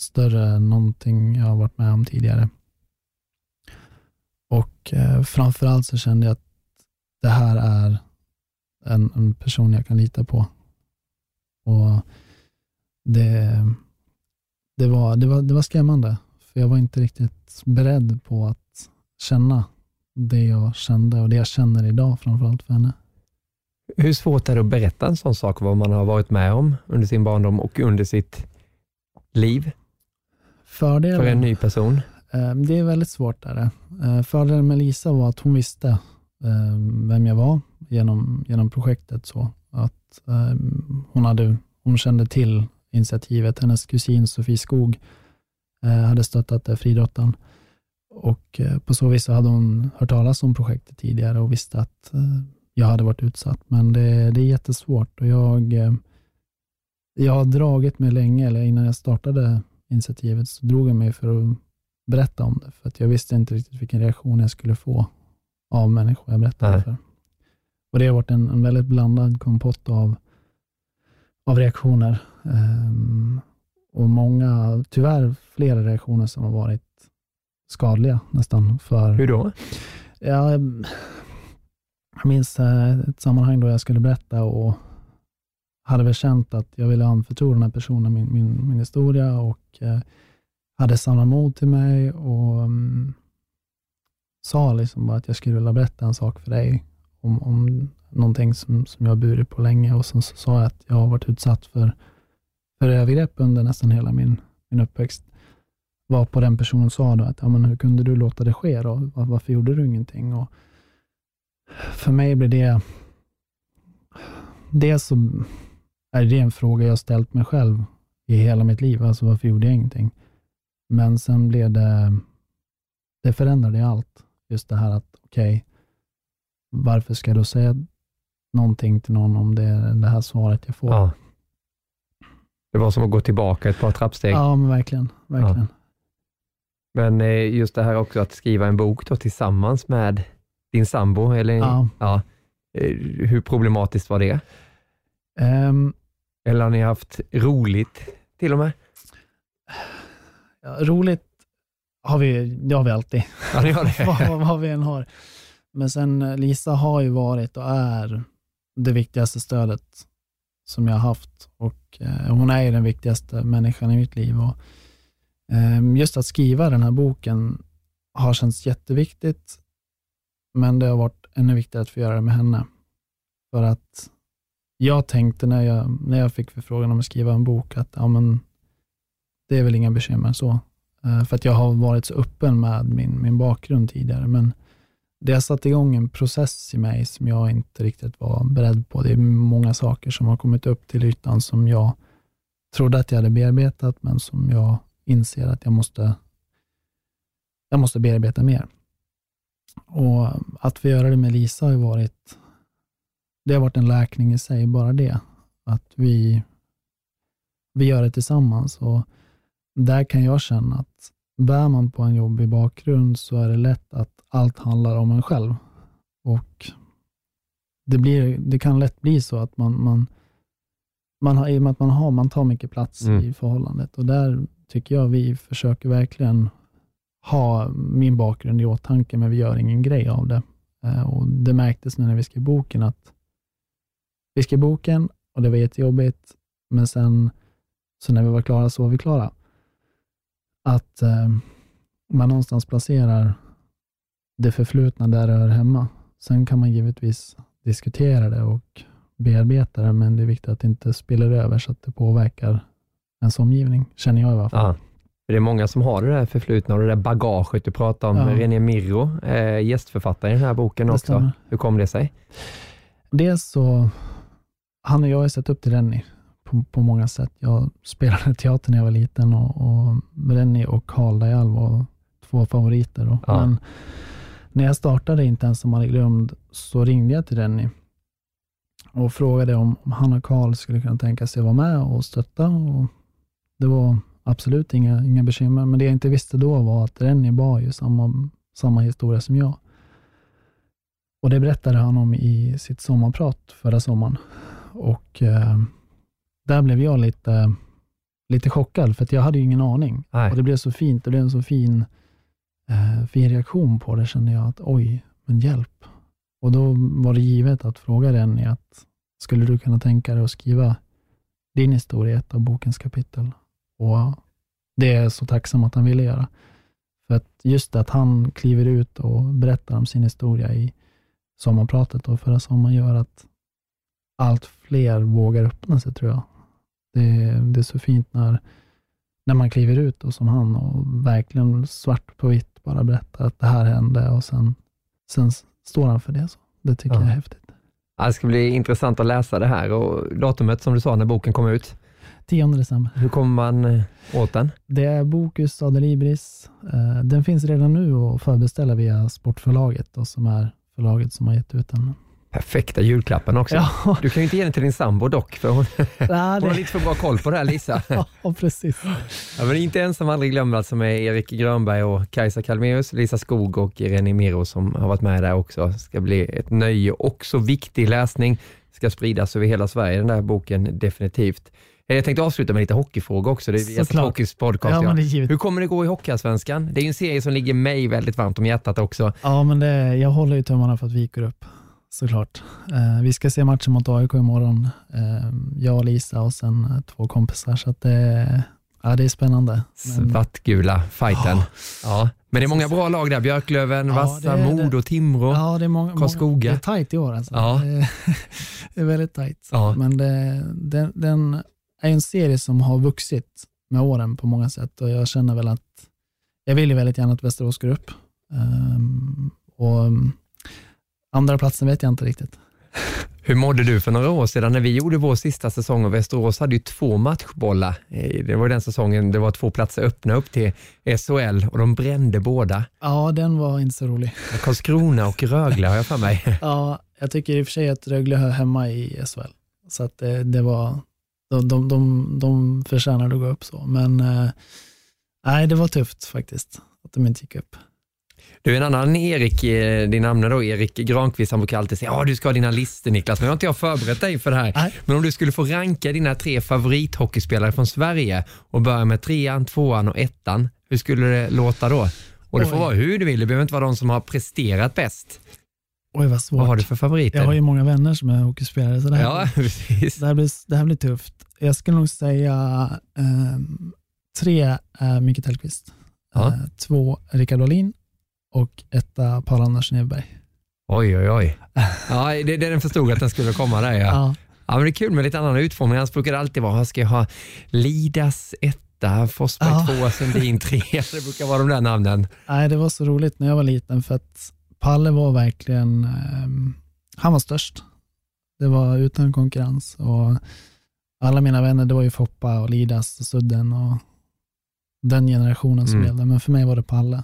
större än någonting jag har varit med om tidigare. Och eh, framförallt så kände jag att det här är en, en person jag kan lita på. Och det, det, var, det, var, det var skrämmande, för jag var inte riktigt beredd på att känna det jag kände och det jag känner idag framförallt för henne. Hur svårt är det att berätta en sån sak, vad man har varit med om under sin barndom och under sitt liv? Fördelen, för en ny person? Eh, det är väldigt svårt. Där. Eh, fördelen med Lisa var att hon visste eh, vem jag var genom, genom projektet. Så att hon, hade, hon kände till initiativet. Hennes kusin Sofie Skog hade stöttat det, friidrottaren. Och på så vis hade hon hört talas om projektet tidigare och visste att jag hade varit utsatt. Men det, det är jättesvårt och jag, jag har dragit mig länge, eller innan jag startade initiativet så drog jag mig för att berätta om det. För att jag visste inte riktigt vilken reaktion jag skulle få av människor jag berättade Nej. för. Och Det har varit en, en väldigt blandad kompott av, av reaktioner. Um, och många, tyvärr flera reaktioner som har varit skadliga nästan. För, Hur då? Ja, jag minns eh, ett sammanhang då jag skulle berätta och hade väl känt att jag ville anförtro den här personen min, min, min historia och eh, hade samlat mod till mig och um, sa liksom bara att jag skulle vilja berätta en sak för dig om, om någonting som, som jag burit på länge och sen så sa jag att jag har varit utsatt för, för övergrepp under nästan hela min, min uppväxt. Var på den personen sa då att, ja, men hur kunde du låta det ske då? Var, varför gjorde du ingenting? Och för mig blir det, det så är det en fråga jag ställt mig själv i hela mitt liv. Alltså varför gjorde jag ingenting? Men sen blev det, det förändrade allt. Just det här att, okej, okay, varför ska jag då säga någonting till någon om det är det här svaret jag får? Ja. Det var som att gå tillbaka ett par trappsteg. Ja, men verkligen. verkligen. Ja. Men eh, just det här också att skriva en bok då tillsammans med din sambo, eller, ja. ja. Eh, hur problematiskt var det? Um, eller har ni haft roligt till och med? Ja, roligt har vi, det har vi alltid. Ja, det har det. vad, vad vi än har. Men sen eh, Lisa har ju varit och är det viktigaste stödet som jag har haft. Och eh, Hon är ju den viktigaste människan i mitt liv. Och, eh, just att skriva den här boken har känts jätteviktigt, men det har varit ännu viktigare att få göra det med henne. För att jag tänkte när jag, när jag fick förfrågan om att skriva en bok att ja, men, det är väl inga bekymmer så. Uh, för att jag har varit så öppen med min, min bakgrund tidigare. Men det har satt igång en process i mig som jag inte riktigt var beredd på. Det är många saker som har kommit upp till ytan som jag trodde att jag hade bearbetat, men som jag inser att jag måste, jag måste bearbeta mer. Och Att få göra det med Lisa har varit, det har varit en läkning i sig, bara det. Att vi, vi gör det tillsammans. Och där kan jag känna att bär man på en jobbig bakgrund så är det lätt att allt handlar om en själv. Och det, blir, det kan lätt bli så att man, man, man har, i och med att man, har, man tar mycket plats mm. i förhållandet. Och där tycker jag vi försöker verkligen ha min bakgrund i åtanke, men vi gör ingen grej av det. Eh, och Det märktes när vi skrev boken att vi skrev boken och det var jättejobbigt, men sen så när vi var klara så var vi klara att eh, man någonstans placerar det förflutna där det hör hemma. Sen kan man givetvis diskutera det och bearbeta det, men det är viktigt att det inte spiller över så att det påverkar ens omgivning, känner jag i alla fall. Ja. Det är många som har det där förflutna och det där bagaget du pratar om. Ja. René Mirro, eh, gästförfattare i den här boken det också. Stämmer. Hur kom det sig? Dels så, han och jag har sett upp till Rennie på, på många sätt. Jag spelade teater när jag var liten och, och Rennie och Karl Dajal var två favoriter. Då. Ja. Men när jag startade Inte ens som aldrig glömd så ringde jag till Rennie och frågade om, om han och Karl skulle kunna tänka sig att vara med och stötta. Och det var absolut inga, inga bekymmer, men det jag inte visste då var att Rennie bar ju samma, samma historia som jag. Och Det berättade han om i sitt sommarprat förra sommaren. Och eh, Där blev jag lite, lite chockad, för jag hade ingen aning. Nej. Och Det blev så fint, det blev en så fin, eh, fin reaktion på det, kände jag att oj, men hjälp. Och då var det givet att fråga Rennie att skulle du kunna tänka dig att skriva din historia i ett av bokens kapitel? Och det är jag så tacksam att han ville göra. För att just att han kliver ut och berättar om sin historia i sommarpratet och förra sommaren gör att allt fler vågar öppna sig tror jag. Det, det är så fint när, när man kliver ut och som han och verkligen svart på vitt bara berättar att det här hände och sen, sen står han för det. Så. Det tycker Ja. jag är häftigt. Ja, Det ska bli intressant att läsa det här och datumet som du sa när boken kom ut. 10 december. Hur kommer man eh, åt den? Det är Bokus Adelibris. Eh, Den finns redan nu att förbeställa via Sportförlaget och som är förlaget som har gett ut den. Perfekta julklappen också. Ja, Du kan ju inte ge den till din sambo dock, för hon, Nej, hon har det, lite för bra koll på det här Lisa. ja precis. Ja, men inte ensam aldrig glömd alltså med Erik Grönberg och Kajsa Kalmeus, Lisa Skog och René Miro som har varit med där också. Det ska bli ett nöje och så viktig läsning. Ska spridas över hela Sverige den där boken definitivt. Eh, Jag tänkte avsluta med lite hockeyfrågor också. Det är Såklart. Hockeys podcast. Ja, Ja, det. Hur kommer det gå i Hockeyallsvenskan? Det är ju en serie som ligger mig väldigt varmt om hjärtat också. Ja, men det, jag håller ju tummarna för att vi går upp, såklart. Eh, vi ska se matchen mot AIK imorgon, eh, jag och Lisa och sen eh, två kompisar, så det, ja, det är spännande. Men, Svartgula fighten. Ja. Men det är många bra lag där. Björklöven, Ja, Vassa. Modo, Timrå. ja, det är många, Karlskoga. det är tajt i år alltså. Ja. Det, är, det är väldigt tajt. Ja. Men det, den, den är en serie som har vuxit med åren på många sätt och jag känner väl att jag vill ju väldigt gärna att Västerås går upp. Ehm, och um, andra platsen vet jag inte riktigt. Hur mådde du för några år sedan när vi gjorde vår sista säsong och Västerås hade ju två matchbollar. Eh, Det var den säsongen det var två platser öppna upp till SHL och de brände båda. Ja, den var inte så rolig. Karlskrona och Rögle har jag för mig. Ja, jag tycker i och för sig att Rögle hör hemma i SHL. Så att det, det var, de, de, de, de förtjänade att gå upp så. Men eh, nej, det var tufft faktiskt att de inte gick upp. Du, en annan Erik, eh, din namn då, Erik Granqvist, han brukar alltid säga ja du ska ha dina listor Niklas, men nu har inte jag förberett dig för det här. Nej. Men om du skulle få ranka dina tre favorithockeyspelare från Sverige och börja med trean, tvåan och ettan, hur skulle det låta då? Och det får Oj. vara hur du vill, det behöver inte vara de som har presterat bäst. Oj, vad svårt. Vad har du för favoriter? Jag har ju många vänner som är hockeyspelare, så det här, Ja, precis. det här, blir, det här blir tufft. Jag skulle nog säga eh, tre är Micke Tellqvist, Ja. eh, två Rickard Dahlin och etta Paul-Anders Nedberg. Oj, oj, oj. Ja, det, det den förstod att den skulle komma där ja. ja. Ja. men det är kul med lite annan utformning. Annars brukar det alltid vara, ska jag ha Lidas etta, Forsberg Ja. tvåa, Sundin trea. Det brukar vara de där namnen. Nej, det var så roligt när jag var liten för att Palle var verkligen, ehm, han var störst. Det var utan konkurrens och alla mina vänner, det var ju Foppa och Lidas och Sudden och den generationen som Mm. gällde. Men för mig var det Palle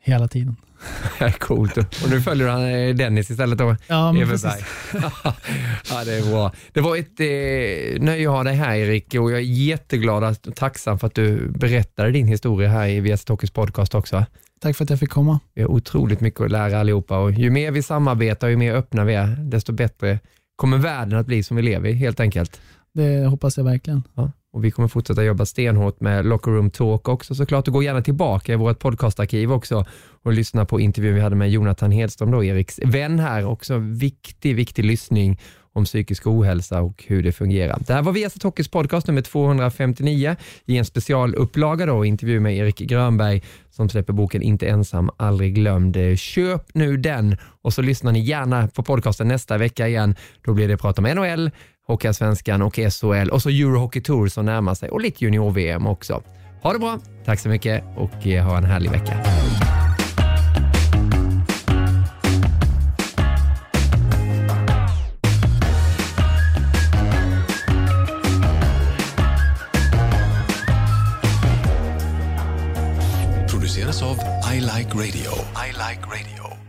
hela tiden. Coolt. Och nu följer han eh, Dennis istället då. Ja, men Everberg. ja, det är bra. Det var ett eh, nöje att ha dig här Erik och jag är jätteglad och tacksam för att du berättade din historia här i VS Hockeys podcast också. Tack för att jag fick komma. Vi har otroligt mycket att lära allihopa och ju mer vi samarbetar, ju mer öppna vi är, desto bättre kommer världen att bli som vi lever i helt enkelt. Det hoppas jag verkligen. Ja. Och vi kommer fortsätta jobba stenhårt med Locker Room Talk också såklart och gå gärna tillbaka i vårt podcastarkiv också och lyssna på intervjun vi hade med Jonathan Hedström, då, Eriks vän här. Också viktig, viktig lyssning om psykisk ohälsa och hur det fungerar. Det här var Viasat Hockeys podcast nummer 259 i en specialupplaga då, intervju med Erik Grönberg som släpper boken Inte ensam, aldrig glömd. Köp nu den och så lyssnar ni gärna på podcasten nästa vecka igen. Då blir det prat om NHL, Hockeyallsvenskan och SHL och så Eurohockey Tour som närmar sig och lite junior-VM också. Ha det bra, tack så mycket och eh, ha en härlig vecka. produceras av I like radio. I like radio.